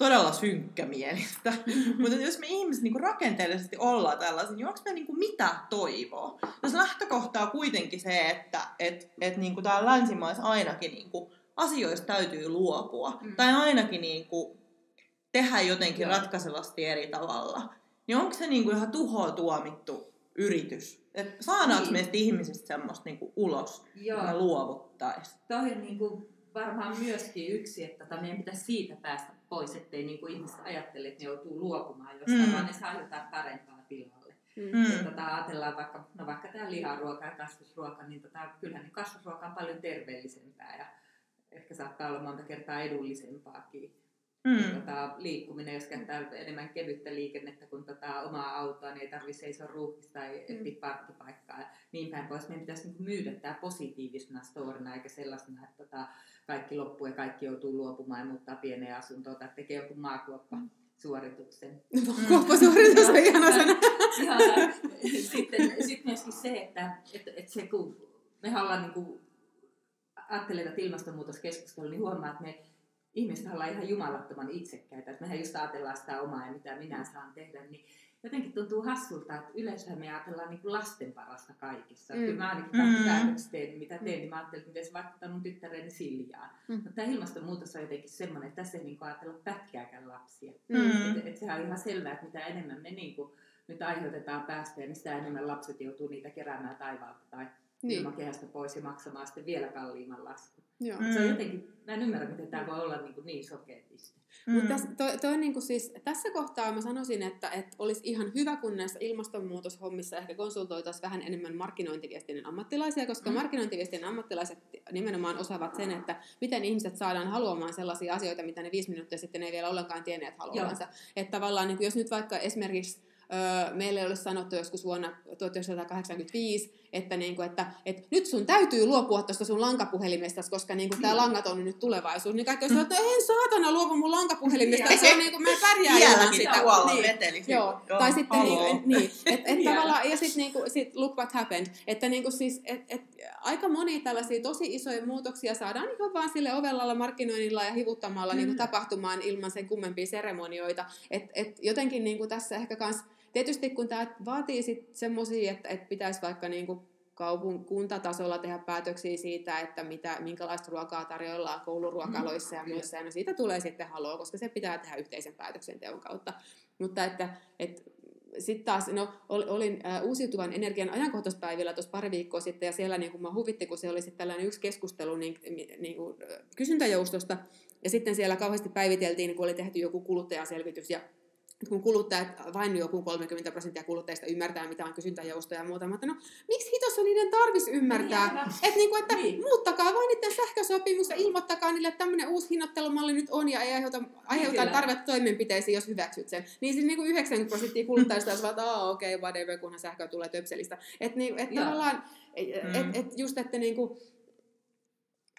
todella synkkämielistä, [laughs] mutta jos me ihmiset niinku rakenteellisesti ollaan tällaisia, niin onko me niinku mitä toivoa? Jos lähtökohta on kuitenkin se, että et, et niinku täällä länsimaissa ainakin niinku asioista täytyy luopua, mm. tai ainakin niinku tehdä jotenkin Joo. ratkaisevasti eri tavalla, niin onko se niinku ihan tuhoa tuomittu yritys et saadaanko niin. meistä ihmisistä semmoista niinku ulos, Joo. me luovuttaisi? Toi on niinku varmaan myöskin yksi, että meidän pitäisi siitä päästä pois, ettei niinku ihmiset ajattele, että ne joutuu luopumaan jostain, mm. vaan ne saa jotain parempaa tilalle. Mm. Ja tota, ajatellaan vaikka, no vaikka tämä liharuoka ja kasvisruoka, niin tota, kyllähän niin kasvisruoka on paljon terveellisempää ja ehkä saattaa olla monta kertaa edullisempaakin. Mm. Tota, liikkuminen, jos käyttää enemmän kevyttä liikennettä kuin tota, omaa autoa, niin ei tarvitse seisoa ruuhkissa tai mm. etsiä parkkipaikkaa. Ja niin päin pois. Meidän pitäisi niinku myydä tämä positiivisena storina, eikä sellaisena, että tota, kaikki loppuu ja kaikki joutuu luopumaan ja muuttaa pieneen asuntoon tai tekee joku maakuoppa. Mm suorituksen. [laughs] Maakuoppasuoritus on ihana sana. [laughs] sitten, sitten myöskin se, että, että, että se, kun me ollaan niin kuin, ajattelee tätä ilmastonmuutoskeskustelua, niin huomaa, että me ihmiset ollaan ihan jumalattoman itsekkäitä, että mehän just ajatellaan sitä omaa ja mitä minä saan tehdä, niin jotenkin tuntuu hassulta, että yleensä me ajatellaan niin kuin lasten parasta kaikissa. Mm. Kyllä mä ainakin kaikki mm. päätökset teen, mitä teen, niin mä ajattelin, että miten se vaikuttaa mun tyttäreni Siljaan. Mm. Mutta tämä ilmastonmuutos on jotenkin semmoinen, että tässä ei niin ajatella pätkääkään lapsia. Mm. Että et sehän on ihan selvää, että mitä enemmän me niin kuin nyt aiheutetaan päästöjä, niin sitä enemmän lapset joutuu niitä keräämään taivaalta tai niin. ilmakehästä pois ja maksamaan sitten vielä kalliimman laskun. Joo. Mm. Se on jotenkin, mä en ymmärrä, miten tämä voi olla niin, kuin niin sokeetisti. Mm. Mutta tässä, toi, toi niin kuin siis, tässä kohtaa mä sanoisin, että, että olisi ihan hyvä, kun näissä ilmastonmuutoshommissa ehkä konsultoitaisiin vähän enemmän markkinointiviestinnän ammattilaisia, koska mm. markkinointiviestinnän ammattilaiset nimenomaan osaavat sen, että miten ihmiset saadaan haluamaan sellaisia asioita, mitä ne viisi minuuttia sitten ei vielä ollenkaan tienneet haluavansa. Että tavallaan, niin jos nyt vaikka esimerkiksi meille olisi sanottu joskus vuonna 1985, että, niin kuin, että, että nyt sun täytyy luopua tuosta sun lankapuhelimesta, koska niin kuin, tämä langat on nyt tulevaisuus. Niin kaikki olisivat, että en saatana luopu mun lankapuhelimesta, se on niin kuin, mä pärjään ilman sitä. Niin, Joo. Joo, tai sitten niin, niin et, et tavallaan, ja sitten niin kuin, sit look what happened, että niin kuin, siis, et, et, aika moni tällaisia tosi isoja muutoksia saadaan niin vaan sille ovellalla markkinoinnilla ja hivuttamalla mm. niin kuin, tapahtumaan ilman sen kummempia seremonioita. Et, et, jotenkin niin kuin, tässä ehkä kans Tietysti kun tämä vaatii sitten semmoisia, että, että pitäisi vaikka niin kuin kaupun, kuntatasolla tehdä päätöksiä siitä, että mitä, minkälaista ruokaa tarjoillaan kouluruokaloissa ja mm. muissa, ja no siitä tulee sitten haloo, koska se pitää tehdä yhteisen päätöksenteon kautta. Mutta että, että sitten taas, no, olin ä, uusiutuvan energian ajankohtaispäivillä tuossa pari viikkoa sitten, ja siellä niin kun mä huvitti, kun se oli sitten tällainen yksi keskustelu niin, niin kuin, kysyntäjoustosta, ja sitten siellä kauheasti päiviteltiin, kun oli tehty joku kuluttajaselvitys, ja kun kuluttajat, vain joku 30 prosenttia kuluttajista ymmärtää, mitä on kysyntäjousto ja muuta. Mutta no, miksi hitossa niiden tarvis ymmärtää? Niin, että niinku, että Niin. muuttakaa vain niiden sähkösopimus ja ilmoittakaa niille, että tämmöinen uusi hinnoittelumalli nyt on ja ei aiheuta, aiheuta Kyllä. tarvetta toimenpiteisiin, jos hyväksyt sen. Niin siis niinku 90 prosenttia kuluttajista olisi että "Aa, okei, okay, whatever, kunhan sähkö tulee töpselistä. Että niin, et Joo. tavallaan, et, Mm. et, et just, että niinku,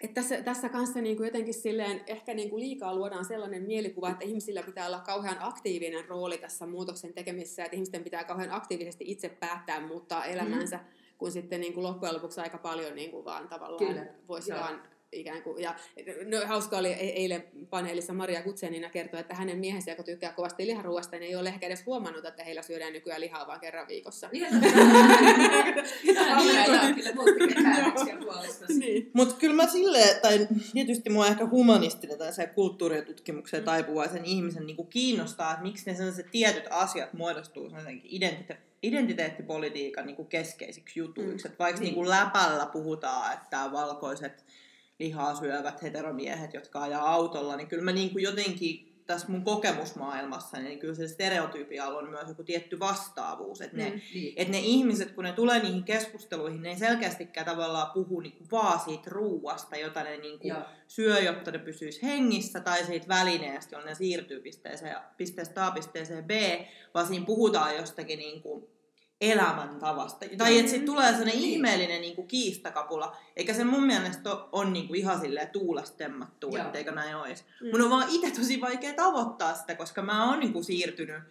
että tässä, tässä kanssa niin kuin jotenkin silleen, ehkä niin kuin liikaa luodaan sellainen mielikuva, että ihmisillä pitää olla kauhean aktiivinen rooli tässä muutoksen tekemisessä, että ihmisten pitää kauhean aktiivisesti itse päättää muuttaa elämänsä, mm. kun sitten niin kuin loppujen lopuksi aika paljon niin kuin vaan tavallaan Kyllä, voisi joo. vaan ikään kuin, ja no, hauska oli e- eilen paneelissa Maria Kutsenina kertoi, että hänen miehensä, joka tykkää kovasti liharuoasta, niin ei ole ehkä edes huomannut, että heillä syödään nykyään lihaa vaan kerran viikossa. Muutti päätöksiä puolesta. niin. Mutta kyllä mä silleen, tai tietysti mua ehkä humanistinen tai se kulttuuri- ja tutkimukseen taipuvaisen ihmisen niin kiinnostaa, että miksi ne sellaiset tietyt asiat muodostuu sellaisenkin identite- identiteettipolitiikan niin keskeisiksi jutuiksi. Mm. Vaikka Niin. niin. läpällä puhutaan, että valkoiset lihaa syövät heteromiehet, jotka ajaa autolla, niin kyllä mä niin kuin jotenkin tässä mun kokemusmaailmassa, niin kyllä se stereotypialla on myös joku tietty vastaavuus, että ne Mm. Niin. että ne ihmiset, kun ne tulee niihin keskusteluihin, ne ei selkeästikään tavallaan puhu niinku vaan siitä ruuasta, jota ne niinku Joo. syö, jotta ne pysyisi hengissä, tai siitä välineestä, jolla ne siirtyy pisteeseen, pisteestä A pisteeseen B, vaan siinä puhutaan jostakin niinku elämäntavasta. Tai että siitä tulee sellainen Niin. ihmeellinen niinku kiistakapula, eikä se mun mielestä ole, on niinku ihan silleen tuulestemmattu, Joo. etteikö näin olisi. Mm. Mun on vaan itse tosi vaikea tavoittaa sitä, koska mä oon niinku siirtynyt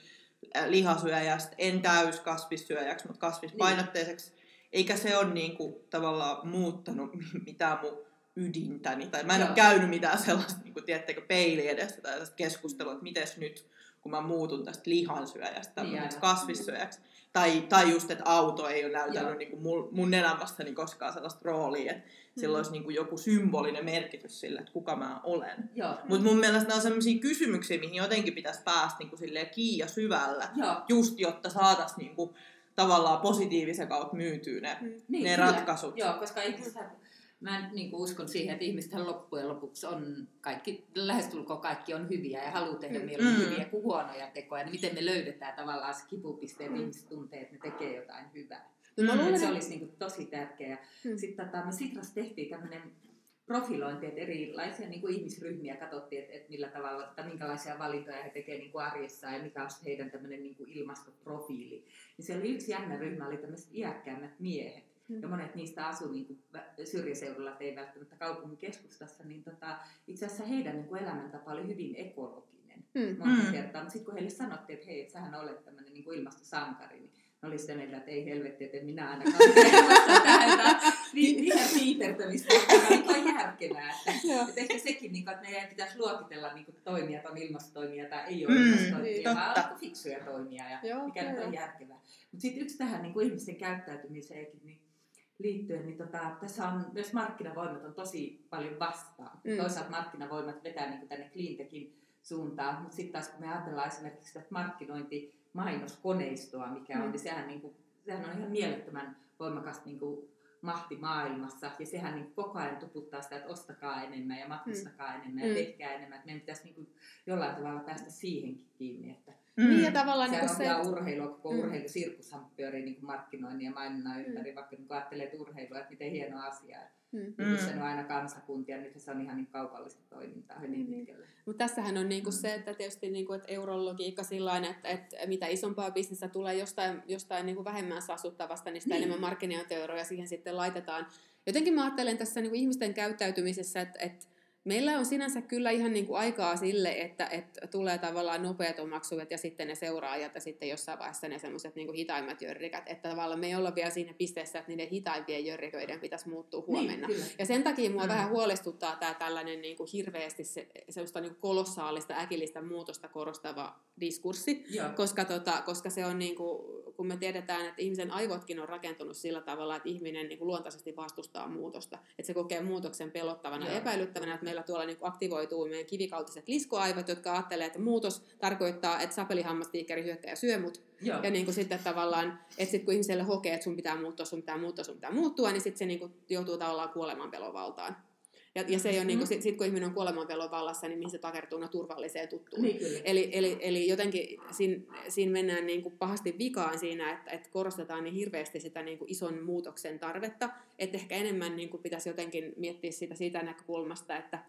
äh, lihasyöjästä, en täys kasvissyöjäksi, mutta kasvispainotteiseksi. Eikä se ole niinku tavallaan muuttanut mitään mun ydintäni. Tai mä en Joo. ole käynyt mitään sellaista, niinku, tiedättekö, peili edessä tai keskustelua, että mites nyt, kun mä muutun tästä lihansyöjästä aivan. kasvissyöjäksi. Tai, tai just, että auto ei ole näytellyt Joo. niinku mun, mun elämässäni koskaan sellaista roolia, että sillä Mm. olisi niinku joku symbolinen merkitys sille, että kuka mä olen. Mutta mun mielestä nämä on sellaisia kysymyksiä, mihin jotenkin pitäisi päästä silleen kiinni ja syvällä, Joo. just jotta saataisiin niinku tavallaan positiivisen kautta myytyä ne, Mm. Niin, ne ratkaisut. Joo, koska ihmisethän, mä en niin uskon siihen, että ihmisethän loppujen lopuksi on kaikki, lähestulkoon kaikki on hyviä ja haluaa tehdä Mm. mieluummin Mm. hyviä kuin huonoja tekoja. Niin miten me löydetään tavallaan se kipupiste, että Mm. ihmiset tuntee, että ne tekee jotain hyvää. No mä Mm, luulen, se että- olisi niin kuin tosi tärkeää. Mm. Sitten tota, me Sitrassa tehtiin tämmöinen profilointi, että erilaisia niin kuin ihmisryhmiä katsottiin, että, että millä tavalla, että minkälaisia valintoja he tekevät niin kuin arjessaan ja mikä on heidän tämmöinen niin kuin ilmastoprofiili. Niin siellä oli yksi jännä ryhmä, oli tämmöiset iäkkäämmät miehet. Mm. Ja monet niistä asuu niin kuin syrjäseudulla, ei välttämättä kaupungin keskustassa, niin tota, itse asiassa heidän niin kuin elämäntapa oli hyvin ekologinen Mm. monta Mm. kertaa. Mutta sitten kun heille sanottiin, että hei, että sähän olet tämmöinen niin ilmastosankari, niin ne oli sitä mieltä, että ei helvetti, että minä ainakaan kelpasta tähän vi- viherpiipertämistä, joka on järkevää. [laughs] Että, ehkä sekin, niin kuin, että meidän pitäisi luokitella niin kuin, toimijat on ilmastotoimia tai ei ole Mm, ilmastotoimia, vaan totta. fiksuja toimia ja Joo, mikä nyt on järkevää. Mutta sitten yksi tähän niin kuin ihmisten käyttäytymiseenkin niin liittyen, niin tota, tässä on myös markkinavoimat on tosi paljon vastaan. Mm. Toisaalta markkinavoimat vetää niin tänne cleantechin suuntaan, mutta sitten taas kun me ajatellaan esimerkiksi sitä markkinointi mainoskoneistoa, mikä on, Mm. niin sehän, niin kuin, sehän on ihan mielettömän voimakas niin kuin, mahti maailmassa, ja sehän niin koko ajan tuputtaa sitä, että ostakaa enemmän ja matkustakaa mm. enemmän ja Mm. tehkää enemmän, että meidän pitäisi niin kuin, jollain tavalla päästä siihenkin kiinni, että Mm. Niin ja tavallaan Sehän niin on se, ihan urheilua, koko Mm. mm. urheilusirkushan pyörii niin kuin markkinoinnin ja mainonnan ympäri, vaikka niin ajattelee että urheilua, että miten hieno asia. mm. Mm. Mm. Se on aina kansakuntia, nyt se on ihan niin kaupallista toimintaa hyvin Niin. pitkälle. Mutta tässähän on niinku se, että tietysti niinku, että eurologiikka sillä että, että mitä isompaa bisnestä tulee jostain, jostain niinku vähemmän sasuttavasta, niin sitä Niin. enemmän markkinointieuroja siihen sitten laitetaan. Jotenkin mä ajattelen tässä niinku ihmisten käyttäytymisessä, että, että meillä on sinänsä kyllä ihan niinku aikaa sille, että, että tulee tavallaan nopeat omaksuvat ja sitten ne seuraajat ja sitten jossain vaiheessa ne semmoiset niinku hitaimmat jörrikät. Että tavallaan me ei olla vielä siinä pisteessä, että niiden hitaimpien jörriköiden pitäisi muuttua huomenna. Niin, kyllä. Ja sen takia mua Mm. vähän huolestuttaa tämä tällainen niin kuin hirveästi se, semmoista niin kuin kolossaalista äkillistä muutosta korostava diskurssi, Joo. koska, tota, koska se on niin kuin, kun me tiedetään, että ihmisen aivotkin on rakentunut sillä tavalla, että ihminen niin kuin luontaisesti vastustaa muutosta. Että se kokee muutoksen pelottavana ja epäilyttävänä, että meillä tuolla niin kuin aktivoituu meidän kivikautiset liskoaivot, jotka ajattelee, että muutos tarkoittaa, että sapelihammastiikeri hyökkää ja syö mut. Joo. Ja niin kuin sitten tavallaan, että sit kun ihmiselle hokee, että sun pitää muuttua, sun pitää muuttua, sun pitää muuttua, niin sitten se niin kuin joutuu tavallaan kuoleman pelon valtaan. Ja, ja se ei ole, mm. niin kuin, sit, sit kun ihminen on kuolemanpelon vallassa, niin mihin se takertuu no turvalliseen tuttuun. Niin, kyllä. Eli, eli, eli jotenkin siinä, siinä mennään niin kuin pahasti vikaan siinä, että, että korostetaan niin hirveästi sitä niin kuin ison muutoksen tarvetta, että ehkä enemmän niin kuin pitäisi jotenkin miettiä sitä siitä näkökulmasta, että,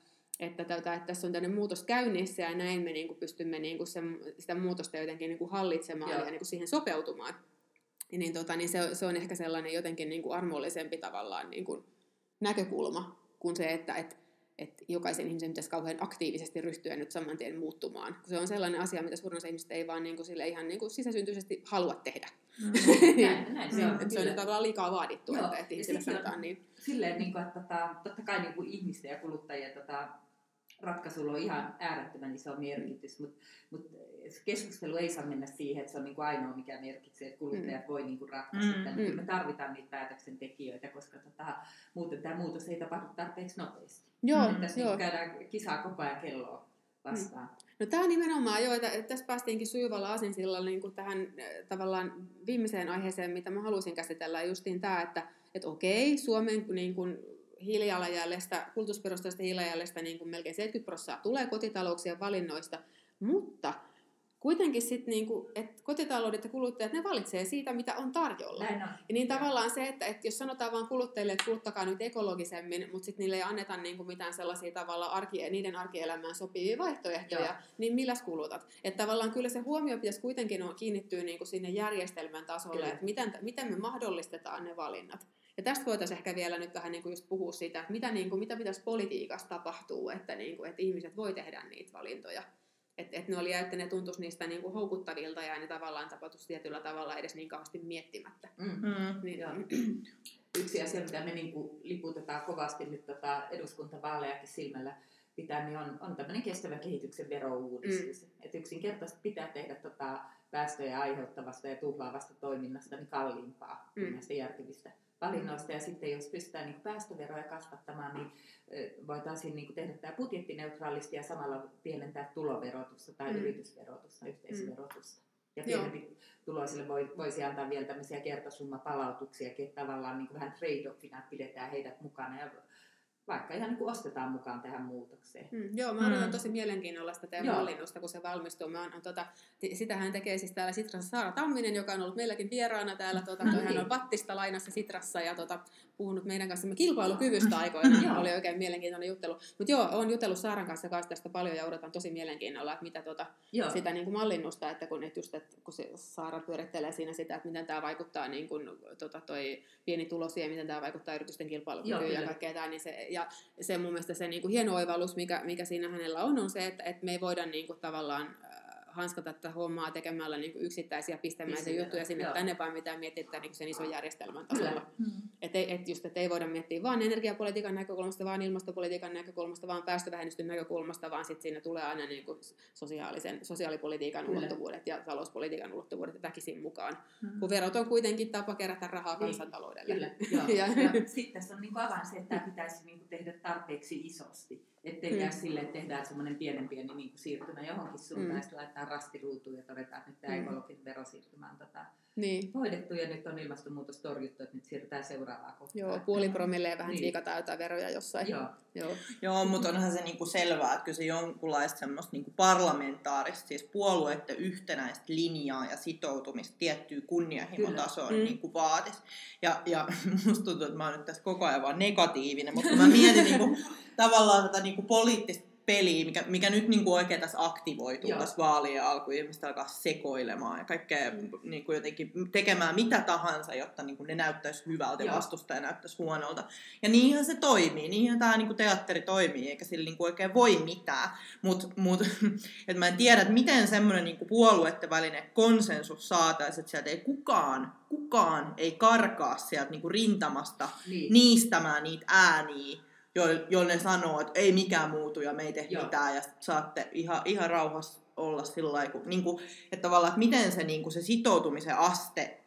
että, tätä, että tässä on tämmöinen muutos käynnissä ja näin me niin kuin pystymme niin kuin sen, sitä muutosta jotenkin niin kuin hallitsemaan Joo. ja niin kuin siihen sopeutumaan. Ja niin, tota, niin se, se on ehkä sellainen jotenkin niin kuin armollisempi tavallaan niin kuin näkökulma kuin se, että et, et jokaisen ihmisen pitäisi kauhean aktiivisesti ryhtyä nyt saman tien muuttumaan. Se on sellainen asia, mitä suurin osa ihmisistä ei vaan niin kuin sille ihan niin kuin sisäsyntyisesti halua tehdä. Mm. [laughs] näin, näin, se, on, se on tavallaan liikaa vaadittu, Joo. että, että ihmisille sanotaan niin. Silleen, niin kuin, että tota, totta kai niin kuin ihmisten ja kuluttajien tota, ratkaisulla on ihan äärettömän iso merkitys, mutta mut keskustelu ei saa mennä siihen, että se on niinku ainoa, mikä merkitsee, että kuluttajat mm. voi niinku ratkaista mm. Niin me tarvitaan niitä päätöksentekijöitä, koska tota, muuten tämä muutos ei tapahdu tarpeeksi nopeasti. Joo, mm. Tässä joo. käydään kisaa koko ajan kelloa vastaan. Mm. No tämä on nimenomaan jo, että tässä päästiinkin sujuvalla aasinsilalla niin kuin tähän äh, tavallaan viimeiseen aiheeseen, mitä mä halusin käsitellä, justiin tämä, että, että okei, Suomen niin kuin hiilijalanjäljestä, kulutusperusteista hiilijalanjäljestä niin kuin melkein 70 prosenttia tulee kotitalouksien valinnoista, mutta kuitenkin sitten niinku, että kotitaloudet ja kuluttajat, ne valitsee siitä, mitä on tarjolla. Näin on. Ja niin tavallaan se, että, että jos sanotaan vaan kuluttajille, että kuluttakaa nyt ekologisemmin, mutta sitten niille ei anneta niinku mitään sellaisia tavalla arki, niiden arkielämään sopivia vaihtoehtoja, Joo. niin milläs kulutat? Että tavallaan kyllä se huomio pitäisi kuitenkin kiinnittyä niinku sinne järjestelmän tasolle, kyllä. että miten, miten me mahdollistetaan ne valinnat. Ja tästä voitaisiin ehkä vielä nyt vähän niin kuin just puhua siitä, että mitä, niin kuin, mitä pitäisi politiikassa tapahtuu, että, niin kuin, että ihmiset voi tehdä niitä valintoja. Että et ne oli, että ne tuntuisi niistä niin kuin houkuttavilta ja ne tavallaan tapahtuisi tietyllä tavalla edes niin kauheasti miettimättä. Mm. Mm. Niin, ja. [clears throat] Yksi asia, mitä me niin kuin liputetaan kovasti nyt tota eduskuntavaalejakin silmällä pitää, niin on, on tämmöinen kestävän kehityksen verouudistus. Mm. Että yksinkertaisesti pitää tehdä tota päästöjä aiheuttavasta ja tuhlaavasta toiminnasta niin kalliimpaa mm. kuin näistä järkevistä valinnoista. Ja sitten jos pystytään niin päästöveroja kasvattamaan, niin voitaisiin niin tehdä tämä budjettineutraalisti ja samalla pienentää tuloverotusta tai mm. yritysverotusta, yhteisverotusta. Ja pienempi tuloisille voi, voisi antaa vielä tämmöisiä kertasummapalautuksia, että tavallaan niin vähän trade-offina, että pidetään heidät mukana ja vaikka ihan niin kuin ostetaan mukaan tähän muutokseen. Mm, joo, mä odotan mm. tosi mielenkiinnolla sitä teidän mallinnusta, kun se valmistuu. Mä on, tota, sitähän tekee siis täällä Sitrassa Saara Tamminen, joka on ollut meilläkin vieraana täällä. Tota, no, hän on. Vattista lainassa Sitrassa ja tota, puhunut meidän kanssa kilpailukyvystä aikoina. oli oikein mielenkiintoinen juttelu. Mutta joo, olen jutellut Saaran kanssa kanssa tästä paljon ja odotan tosi mielenkiinnolla, että mitä tota, sitä niin kuin mallinnusta, että kun, et just, että kun se Saara pyörittelee siinä sitä, että miten tämä vaikuttaa niin kuin, tota, toi pienituloisia, miten tämä vaikuttaa yritysten kilpailukykyyn ja kaikkea tämä, niin se, ja se mun mielestä se niin kuin hieno oivallus, mikä, mikä siinä hänellä on, on se, että, että me ei voida niin kuin, tavallaan hanskata tätä hommaa tekemällä niin kuin yksittäisiä pistemäisiä juttuja sinne joo. tänne, vaan mitään miettiä niin sen ison järjestelmän tasolla. Mm. Että et just, et ei voida miettiä vain energiapolitiikan näkökulmasta, vaan ilmastopolitiikan näkökulmasta, vaan päästövähennysten näkökulmasta, vaan sitten siinä tulee aina niin kuin sosiaalisen, sosiaalipolitiikan Kyllä. ulottuvuudet ja talouspolitiikan ulottuvuudet väkisin mukaan. Mm. Kun verot on kuitenkin tapa kerätä rahaa niin. kansantaloudelle. Kyllä, [laughs] joo. ja, ja sitten tässä on niin avain se, että tämä pitäisi niin kuin tehdä tarpeeksi isosti. Ettei mm. jää silleen, että tehdään semmoinen pienen pieni niin kuin siirtymä johonkin suuntaan, mm. ja laitetaan rastiruutuun ja todetaan, että nyt tämä mm. ekologinen verosiirtymä on tota, niin. hoidettu ja nyt on ilmastonmuutos torjuttu, että nyt siirrytään seuraavaan kohtaan. Joo, puoli promille vähän niin. liikataan jotain veroja jossain. Joo, Joo. Joo mutta onhan se niinku selvää, että kyllä se jonkunlaista semmoista niinku parlamentaarista, siis puolueiden yhtenäistä linjaa ja sitoutumista tiettyyn kunnianhimotasoon mm. niinku vaatisi. Ja, ja [laughs] musta tuntuu, että mä oon nyt tässä koko ajan vaan negatiivinen, mutta mä mietin niinku, [laughs] tavallaan tätä niinku poliittista peliä, mikä, mikä nyt niin kuin oikein tässä aktivoituu Joo. tässä vaalien alkuun, ihmiset alkaa sekoilemaan ja kaikkea mm. niin kuin jotenkin tekemään mitä tahansa, jotta niin kuin ne näyttäisi hyvältä ja vastustaja näyttäisi huonolta. Ja niinhän se toimii, niinhän tämä niin kuin teatteri toimii, eikä sillä niin kuin oikein voi mitään. Mutta mut, [laughs] et mä en tiedä, että miten semmoinen niin puolueiden välinen konsensus saataisiin, että sieltä ei kukaan, kukaan ei karkaa sieltä niin kuin rintamasta niin. niistämään niitä ääniä, joille ne sanoo, että ei mikään muutu ja me ei tehdä Joo. mitään ja saatte ihan, ihan rauhassa olla sillä lailla, niin kuin, että tavallaan, että miten se, niin kuin, se sitoutumisen aste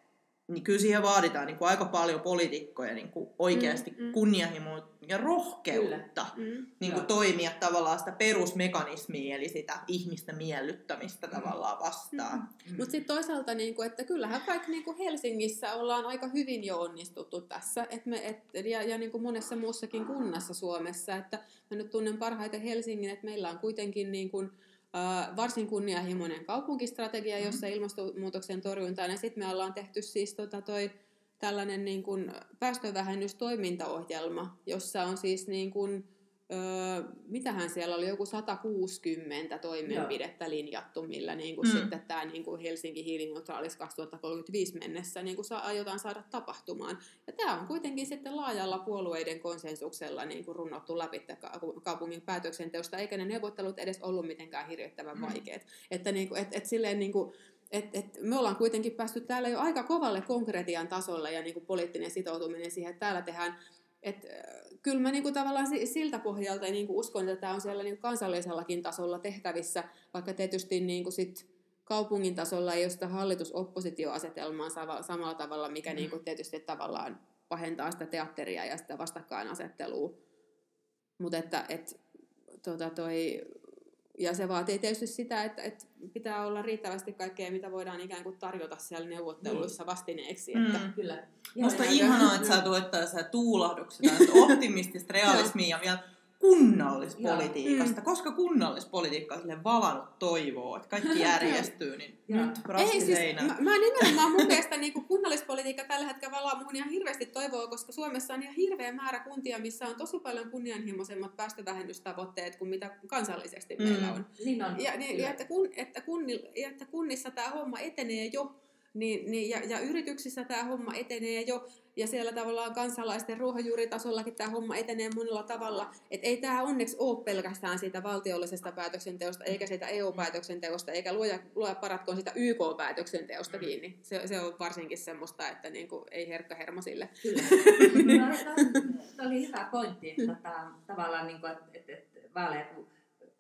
niin kyllä siihen vaaditaan niin kuin aika paljon poliitikkoja niin kuin oikeasti Mm, mm. kunnianhimoa ja rohkeutta Mm. niin kuin Joo. toimia tavallaan sitä perusmekanismia, eli sitä ihmisten miellyttämistä tavallaan vastaan. Mm. Mutta sitten toisaalta, niinku, että kyllähän vaikka niinku Helsingissä ollaan aika hyvin jo onnistuttu tässä, et me, et, ja, ja niinku monessa muussakin kunnassa Suomessa. Että mä nyt tunnen parhaiten Helsingin, että meillä on kuitenkin niinku, äh, varsin kunnianhimoinen kaupunkistrategia, jossa ilmastonmuutoksen torjuntaan, ja sitten me ollaan tehty siis tota toi, tällainen niin kuin päästövähennystoimintaohjelma, jossa on siis niin kuin, öö, mitähän siellä oli, joku 160 toimenpidettä linjattu, millä niin kuin Mm. sitten tämä niin kuin Helsinki hiilineutraalis 2035 mennessä niin kuin saa, aiotaan saada tapahtumaan. Ja tämä on kuitenkin sitten laajalla puolueiden konsensuksella niin kuin runnottu läpi ka- kaupungin päätöksenteosta, eikä ne neuvottelut edes ollut mitenkään hirvittävän Mm. vaikeat. Että niin kuin, et, et silleen niin kuin, et, et me ollaan kuitenkin päästy täällä jo aika kovalle konkretian tasolle ja niin kuin poliittinen sitoutuminen siihen, että täällä tehdään et, kyllä mä niinku tavallaan si- siltä pohjalta niinku uskon, että tämä on siellä niinku kansallisellakin tasolla tehtävissä, vaikka tietysti niinku sit kaupungin tasolla ei ole sitä hallitus-oppositioasetelmaa sama- samalla tavalla, mikä Mm. niinku tietysti tavallaan pahentaa sitä teatteria ja sitä vastakkainasettelua. Mutta että et, tota toi, ja se vaatii tietysti sitä, että, että pitää olla riittävästi kaikkea, mitä voidaan ikään kuin tarjota siellä neuvotteluissa vastineeksi. Että, Mm. Kyllä. Musta ihanaa, että sä tuet tässä tuulahduksia, tästä optimistista realismia ja vielä kunnallispolitiikasta, koska kunnallispolitiikka on silleen valannut toivoa, että kaikki järjestyy, niin nyt Ei siis, mä, mä nimenomaan mun mielestä niin kunnallispolitiikka tällä hetkellä valaa muhun ihan hirveästi toivoa, koska Suomessa on ihan hirveä määrä kuntia, missä on tosi paljon kunnianhimoisemmat päästövähennystavoitteet kuin mitä kansallisesti Mm. mm. meillä on. Niin on. Ja, niin, ja että, kun, että, kunnil, ja että kunnissa tämä homma etenee jo, niin, niin, ja, ja yrityksissä tämä homma etenee jo, ja siellä tavallaan kansalaisten ruohonjuuritasollakin tämä homma etenee monella tavalla. Et ei tämä onneksi ole pelkästään siitä valtiollisesta päätöksenteosta, eikä siitä EU-päätöksenteosta, eikä luoja, luoja paratkoon sitä YK-päätöksenteosta kiinni. Se, se on varsinkin semmoista, että niinku, ei herkkä hermo sille. Kyllä. [laughs] Tämä oli hyvä pointti, että tavallaan niin kuin, että, vaaleja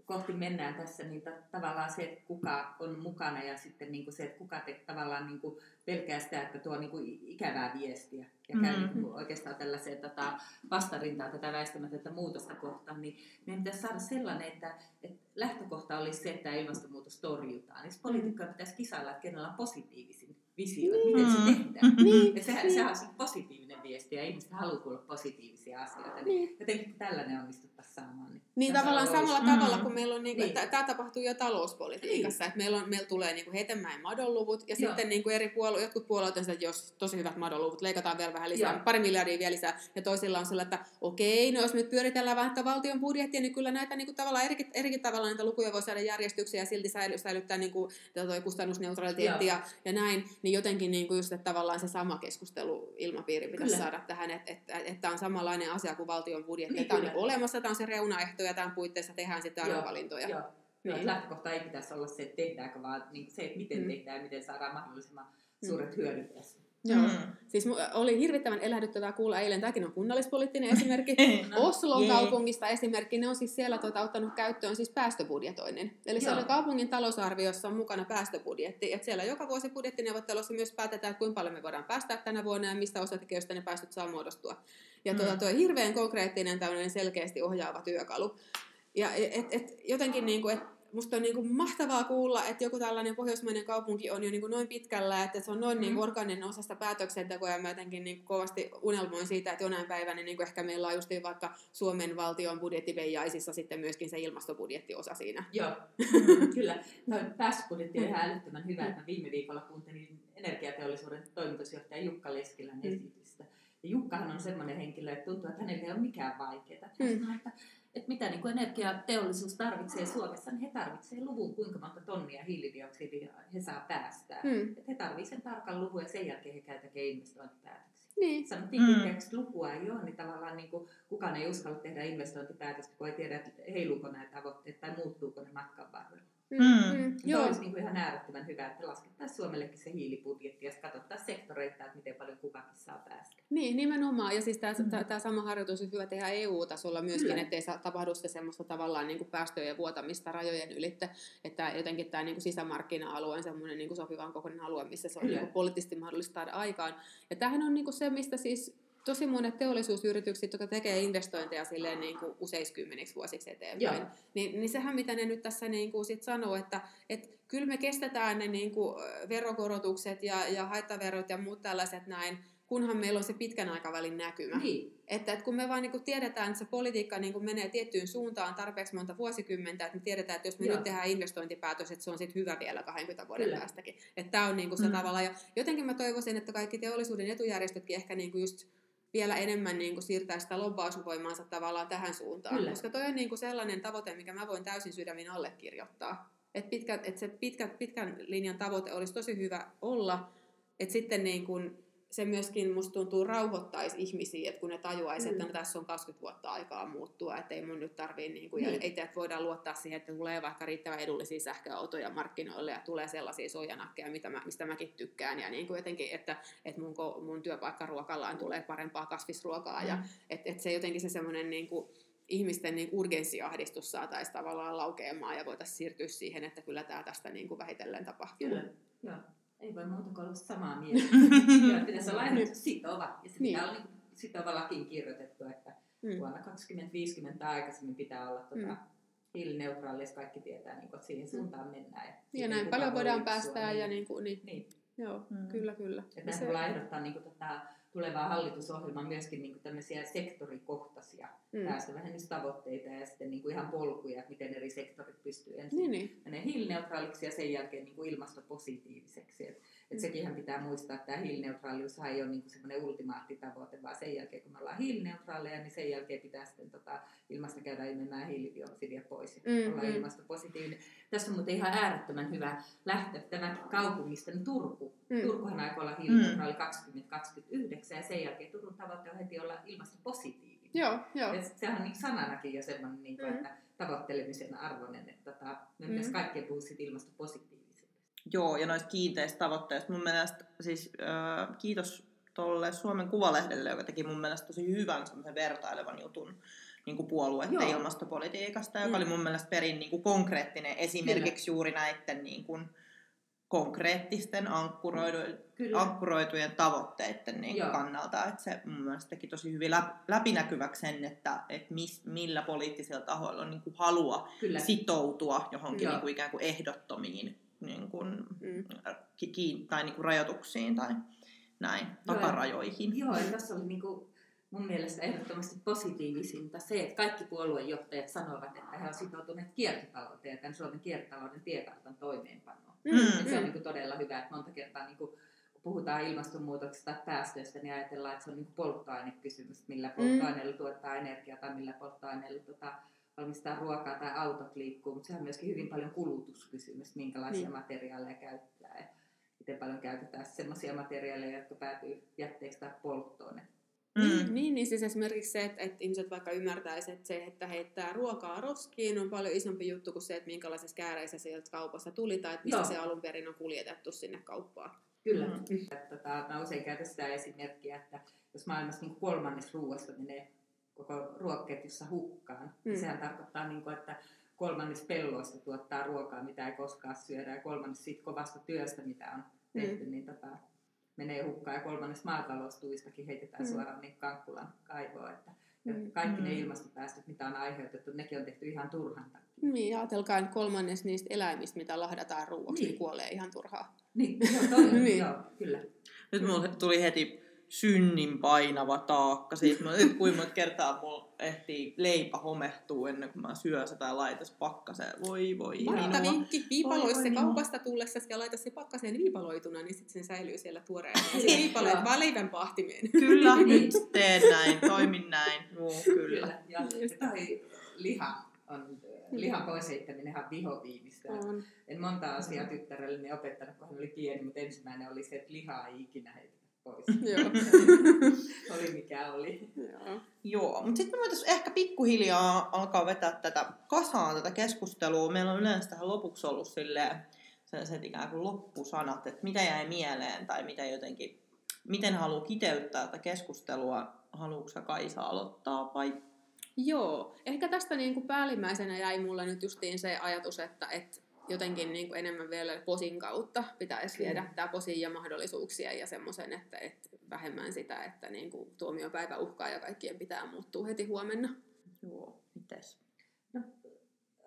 kohti mennään tässä, niin ta, tavallaan se, että kuka on mukana ja sitten niin kuin se, että kuka te, tavallaan niin kuin pelkää sitä, että tuo niin kuin ikävää viestiä ja käy Mm. niin kuin oikeastaan tällaiseen tota, vastarintaan tätä väistämätöntä muutosta kohtaan, niin meidän pitäisi saada sellainen, että, että lähtökohta olisi se, että ilmastonmuutos torjutaan. Niin poliitikkoja pitäisi kisailla, että kenellä on positiivisin visio, että miten se Mm. tehdään. Niin, Ja sehän, sehän on se positiivinen viesti ja ihmiset haluaa kuulla positiivisia asioita. Niin Niin. jotenkin tällainen onnistuttaisiin saamaan. Niin, Niin tavallaan olisi- samalla Mm. tavalla, kun meillä on, niinku, Niin. niin. tämä tapahtuu jo talouspolitiikassa, että meillä, on, meillä tulee niinku Hetemäen madonluvut, ja Joo. sitten niinku eri puolue, jotkut puolueet on sitä, että jos tosi hyvät madonluvut, leikataan vielä vähän lisää, Joo. pari miljardia vielä lisää, ja toisilla on sellainen, että okei, no jos me nyt pyöritellään vähän tätä valtion budjettia, niin kyllä näitä niinku tavallaan eri, eri tavalla näitä lukuja voi saada järjestyksiä ja silti säily, säilyttää niinku, tätä toi kustannusneutraliteetti ja, ja näin, niin jotenkin niinku just, että tavallaan se sama keskustelu ilmapiiri pitäisi Kyllä. saada tähän, että, että, että tämä on samanlainen asia kuin valtion budjetti, Niin, tämä on niinku olemassa, tämä on se reunaehto ja tämän puitteissa tehdään sitten arvovalintoja. Joo. Niin. lähtökohta ei pitäisi olla se, että tehdäänkö, vaan niin se, että miten Mm. tehdään ja miten saadaan mahdollisimman suuret hyödyt tästä. Joo. Mm. Siis oli hirvittävän elähdyttävää kuulla eilen, tämäkin on kunnallispoliittinen [laughs] esimerkki. No, Oslon jee. kaupungista esimerkki, ne on siis siellä tota, ottanut käyttöön siis päästöbudjetoinnin. Eli Joo. siellä kaupungin talousarviossa on mukana päästöbudjetti. Et siellä joka vuosi budjettineuvottelussa myös päätetään, että kuinka paljon me voidaan päästää tänä vuonna ja mistä osatekijöistä ne päästöt saa muodostua. Ja Mm. tota, toi hirveän konkreettinen tämmöinen selkeästi ohjaava työkalu. Ja et, et, jotenkin niin kuin, et Musta on niin kuin mahtavaa kuulla, että joku tällainen pohjoismainen kaupunki on jo niin kuin noin pitkällä, että se on noin Mm. niin kuin orgaaninen osa sitä päätöksentekoa, ja mä jotenkin niin kovasti unelmoin siitä, että jonain päivänä niin kuin ehkä meillä on just vaikka Suomen valtion budjettipeijaisissa sitten myöskin se ilmastobudjettiosa siinä. Joo, [laughs] kyllä. Päästöbudjetti on ihan älyttömän hyvä. että Mä viime viikolla kuuntelin energiateollisuuden toimitusjohtaja Jukka Leskilän Mm. esitystä. Ja Jukkahan on semmoinen henkilö, että tuntuu, että hänellä ei ole mikään vaikeaa. Mm. Hän sanoi, että, että mitä niin kuin energiateollisuus tarvitsee Suomessa, niin he tarvitsevat luvun, kuinka monta tonnia hiilidioksidia he saa päästää. Hmm. Että he tarvitsevat sen tarkan luvun ja sen jälkeen he käy tekemään investointipäätöksiä. Niin. Sanottiin Mm. mm. että lukua ei ole, niin tavallaan niin kuin, kukaan ei uskalla tehdä investointipäätöstä, kun ei tiedä, että heiluuko nämä tavoitteet tai muuttuuko ne matkan varrella. Mm, Mm. mm, Se joo. olisi niin kuin ihan äärettömän hyvä, että laskettaisiin Suomellekin se hiilibudjetti ja katsottaisiin sektoreita, että miten paljon kukakin saa päästä. Niin, nimenomaan. Ja siis tämä, Mm. tämä sama harjoitus on hyvä tehdä EU-tasolla myöskin, Kyllä. ettei saa tapahdu sitä semmoista tavallaan niin kuin päästöjen vuotamista rajojen ylitte. Että jotenkin tämä niin kuin sisämarkkina-alue on semmoinen niin kuin sopivan kokoinen alue, missä se on Kyllä. niin kuin poliittisesti mahdollista saada aikaan. Ja tämähän on niin kuin se, mistä siis tosi monet teollisuusyritykset, jotka tekee investointeja silleen niin kuin useiskymmeniksi vuosiksi eteenpäin, Joo. niin, niin sehän mitä ne nyt tässä niin kuin sit sanoo, että et kyllä me kestetään ne niin kuin verokorotukset ja, ja haittaverot ja muut tällaiset näin, kunhan meillä on se pitkän aikavälin näkymä. Niin, Että, että kun me vaan niin kuin tiedetään, että se politiikka niin kuin menee tiettyyn suuntaan tarpeeksi monta vuosikymmentä, että me tiedetään, että jos me Joo. nyt tehdään investointipäätös, että se on sitten hyvä vielä 20 vuoden Kyllä. päästäkin. Että tämä on niin kuin se Mm. tavalla. Ja jotenkin mä toivoisin, että kaikki teollisuuden etujärjestötkin ehkä niin kuin just vielä enemmän niin kuin siirtää sitä lobbausvoimaansa tavallaan tähän suuntaan. Kyllä. Koska toi on niin kuin sellainen tavoite, mikä mä voin täysin sydämin allekirjoittaa. Että pitkä, et se pitkä, pitkän linjan tavoite olisi tosi hyvä olla, että sitten niin kuin se myöskin musta tuntuu rauhoittaisi ihmisiä, että kun ne tajuaisi, että Mm. no, tässä on 20 vuotta aikaa muuttua, että ei mun nyt tarvii, niin kuin, ja Niin. ei että voidaan luottaa siihen, että tulee vaikka riittävän edullisia sähköautoja markkinoille ja tulee sellaisia soijanakkeja, mitä mä, mistä mäkin tykkään ja niin kuin jotenkin, että, että mun, mun työpaikkaruokallaan tulee parempaa kasvisruokaa ja Mm. että, että se jotenkin se semmoinen niin kuin, ihmisten niin urgenssiahdistus saataisiin tavallaan laukeamaan ja voitaisiin siirtyä siihen, että kyllä tämä tästä niin kuin vähitellen tapahtuu. kyllä. Joo. Ei voi muuta kuin olla samaa mieltä. [laughs] Pitäisi olla aina sitova. Ja se Niin. pitää olla niin sitova lakiin kirjoitettu, että Mm. vuonna 2050 tai aikaisemmin pitää olla tuota, Mm. hiilineutraali, jos kaikki tietää, niin kuin, että siihen suuntaan mennään. Ja, Ja näin paljon voi voidaan lipsua, päästää ja niin kuin, niin, niin. joo, Mm. kyllä, kyllä. Että Ja näin se- ehdottaa niin kuin, tätä tulevaa hallitusohjelmaa myöskin niin kuin tämmöisiä sektorikohtaisia mm. päästövähennystavoitteita ja sitten niin kuin ihan polkuja, että miten eri sektorit pystyy ensin Niin, niin. hiilineutraaliksi ja sen jälkeen niin kuin ilmastopositiiviseksi. Et, et Mm. sekinhän pitää muistaa, että tämä hiilineutraalius ei ole niin kuin semmoinen ultimaattitavoite, vaan sen jälkeen kun me ollaan hiilineutraaleja, niin sen jälkeen pitää sitten tota, ilmasta käydä imemään hiilidioksidia pois ja Mm, olla mm. ilmastopositiivinen. Tässä on muuten ihan äärettömän hyvä lähteä tämä kaupungista, niin Turku. Mm. Turkuhan aikoo olla hiilineutraali 2029 ja sen jälkeen Turun tavoite on heti olla ilmastopositiivinen. Joo, joo. Et sehän on niin sananakin jo semmoinen, niin kuin, Mm. että tavoittelemisen arvoinen, että tota, me Mm. pitäisi kaikkien puhua siitä ilmastopositiivisuudesta. Joo, ja noista kiinteistä tavoitteista. Mun mielestä, siis äh, kiitos tuolle Suomen Kuvalehdelle, joka teki mun mielestä tosi hyvän semmoisen vertailevan jutun niin kuin puolueiden Joo. ilmastopolitiikasta, joka Mm. oli mun mielestä perin niin kuin konkreettinen esimerkiksi juuri näiden niin kuin konkreettisten ankkuroidu- Kyllä. ankkuroitujen tavoitteiden niin kuin kannalta. Että se mun mielestä teki tosi hyvin läp- läpinäkyväksi sen, että et mis, millä poliittisilla tahoilla on niin kuin halua Kyllä. sitoutua johonkin Joo. niin kuin ikään kuin ehdottomiin niin kuin, Mm. ki- kiin- tai niin kuin rajoituksiin tai näin, Joo. takarajoihin. Joo, ja tässä oli niinku mun mielestä ehdottomasti positiivisinta se, että kaikki puoluejohtajat sanovat, että he ovat sitoutuneet kiertotalouteen ja tämän Suomen kiertotalouden tiekartan toimeenpanoon. Mm, Et se on mm. niinku todella hyvä, että monta kertaa niinku, kun puhutaan ilmastonmuutoksesta tai päästöistä, niin ajatellaan, että se on niinku polttoainekysymys, millä polttoaineella tuottaa energiaa tai millä polttoaineella tota, valmistaa ruokaa tai autot liikkuu, mutta sehän on myöskin hyvin paljon kulutuskysymys, minkälaisia Niin. materiaaleja käyttää ja miten paljon käytetään sellaisia materiaaleja, jotka päätyy jätteeksi tai polttoon. Et Niin, niin, niin siis esimerkiksi se, että, että ihmiset vaikka ymmärtäisivät, että se, että heittää ruokaa roskiin on paljon isompi juttu kuin se, että minkälaisessa kääreissä sieltä kaupasta tuli tai että mistä Joo. se alun perin on kuljetettu sinne kauppaan. Kyllä. Mm. Mm. Tota, mä usein käytän sitä esimerkkiä, että jos maailmassa niin kolmannes ruoasta menee koko ruokaketjussa hukkaan, mm. sehän tarkoittaa, niin kuin, että kolmannes pelloista tuottaa ruokaa, mitä ei koskaan syödä, ja kolmannes siitä kovasta työstä, mitä on tehty, mm. niin tota, menee hukkaan, ja kolmannes maataloustuistakin heitetään Mm. suoraan niin Kankkulan kaivoon. Että ja Mm. kaikki ne Mm. ilmastopäästöt, mitä on aiheutettu, nekin on tehty ihan turhan takia. Niin, ja ajatelkaa, että kolmannes niistä eläimistä, mitä lahdataan ruuaksi, niin. Niin. kuolee ihan turhaan. Niin, joo, toi, Niin. niin. joo, kyllä. Nyt mulle tuli heti synnin painava taakka. Siis mä, nyt kuinka monta kertaa mulla ehtii leipä homehtuu ennen kuin mä syön sitä tai laitas pakkaseen. Voi voi Martta minua. vinkki, viipaloi Voi, se kaupasta tullessa ja laita se pakkaseen viipaloituna, niin sitten se säilyy siellä tuoreena. Ja se viipaloit vaan leivän pahtimeen. Kyllä, Niin. [laughs] nyt teen näin, toimin näin. Joo, kyllä. Kyllä. Ja, ja toi liha on, lihan pois heittäminen on vihoviimistä. On. En monta asiaa tyttärelle opettanut, kun hän oli pieni, mutta ensimmäinen oli se, että lihaa ei ikinä heitetä pois. [laughs] Joo. [laughs] oli mikä oli. Joo. Joo, mutta sitten me voitaisiin ehkä pikkuhiljaa alkaa vetää tätä kasaan, tätä keskustelua. Meillä on yleensä tähän lopuksi ollut silleen sellaiset ikään kuin loppusanat, että mitä jäi mieleen tai mitä jotenkin, miten haluaa kiteyttää tätä keskustelua. Haluatko sä Kaisa aloittaa vai? Joo, ehkä tästä niin kuin päällimmäisenä jäi mulle nyt justiin se ajatus, että, että jotenkin niin kuin enemmän vielä posin kautta pitäisi viedä tämä posin ja mahdollisuuksia ja semmoisen, että, että vähemmän sitä, että niin kuin tuomiopäivä uhkaa ja kaikkien pitää muuttua heti huomenna. Joo, mites?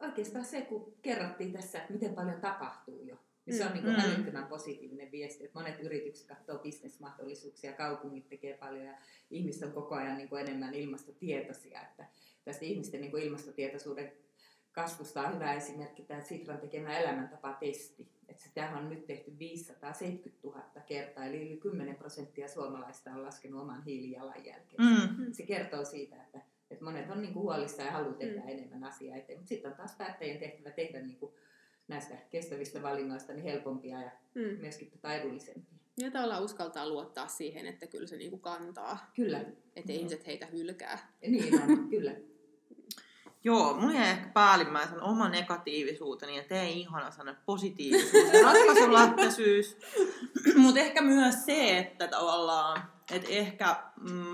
Oikeastaan se, kun kerrottiin tässä, että miten paljon tapahtuu jo, niin se on niin Mm. kuin älyttömän positiivinen viesti, että monet yritykset katsoo bisnesmahdollisuuksia, kaupungit tekee paljon ja ihmiset on koko ajan niin kuin enemmän ilmastotietoisia. Että tästä ihmisten niin kuin ilmastotietoisuuden kasvusta on hyvä esimerkki tämä Sitran tekemä elämäntapatesti. Että sitä on nyt tehty 570 000 kertaa, eli yli 10 prosenttia suomalaista on laskenut oman hiilijalanjälkeen. Mm. Se kertoo siitä, että, että monet on niin kuin huolissaan ja haluaa tehdä Mm. enemmän asiaa eteen. Mutta sitten on taas päättäjien tehtävä tehdä niin kuin näistä kestävistä valinnoista niin helpompia ja Mm. myöskin tota edullisempia. Ja tavallaan uskaltaa luottaa siihen, että kyllä se niin kuin kantaa, Kyllä, että ihmiset heitä hylkää. ja niin on, kyllä. Joo, mulla jäi ehkä päällimmäisen oma negatiivisuuteni ja tee ihana sana positiivisuus ja ratkaisulähtöisyys. [clears throat] Mutta ehkä myös se, että tavallaan, että ehkä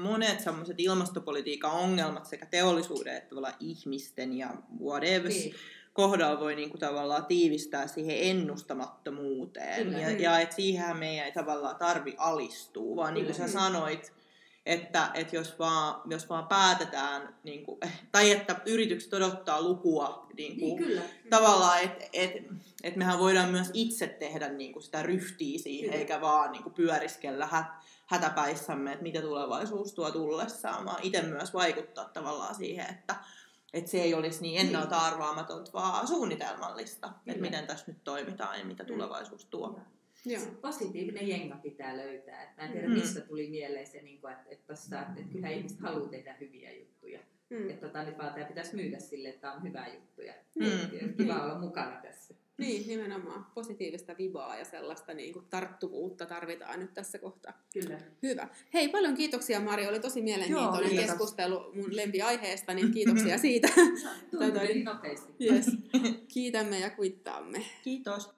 monet semmoiset ilmastopolitiikan ongelmat sekä teollisuuden että tavallaan ihmisten ja whatever Niin. kohdalla voi niinku tavallaan tiivistää siihen ennustamattomuuteen. Kyllä. Ja, Mm. ja että siihen meidän ei tavallaan tarvi alistua, vaan niin kuin sä sanoit, että, että jos, vaan, jos vaan päätetään, niin kuin, tai että yritykset odottaa lukua niin kuin, Niin, kyllä. tavallaan, että et, et mehän voidaan myös itse tehdä niin kuin sitä ryhtiä siihen, Kyllä. eikä vaan niin kuin pyöriskellä hät, hätäpäissämme, että mitä tulevaisuus tuo tullessaan, vaan itse myös vaikuttaa tavallaan siihen, että että se ei olisi niin ennalta arvaamatonta, vaan suunnitelmallista, että Kyllä. miten tässä nyt toimitaan ja mitä tulevaisuus tuo. Joo. Se positiivinen jenga pitää löytää. Et mä en tiedä, Mm. mistä tuli mieleen se, niin kuin, että, että, tossa, että, kyllä ihmiset haluaa tehdä hyviä juttuja. Mm. Että tota, nyt vaan tämä pitäisi myydä sille, että on hyvä juttuja. Mm. Kiva olla mukana tässä. Niin, nimenomaan. Positiivista vibaa ja sellaista niin kuin tarttuvuutta tarvitaan nyt tässä kohtaa. Kyllä. Hyvä. Hei, paljon kiitoksia Mari. Oli tosi mielenkiintoinen Joo, keskustelu mun [laughs] lempiaiheesta, niin kiitoksia siitä. Niin nopeasti. Yes. Kiitämme ja kuittaamme. Kiitos.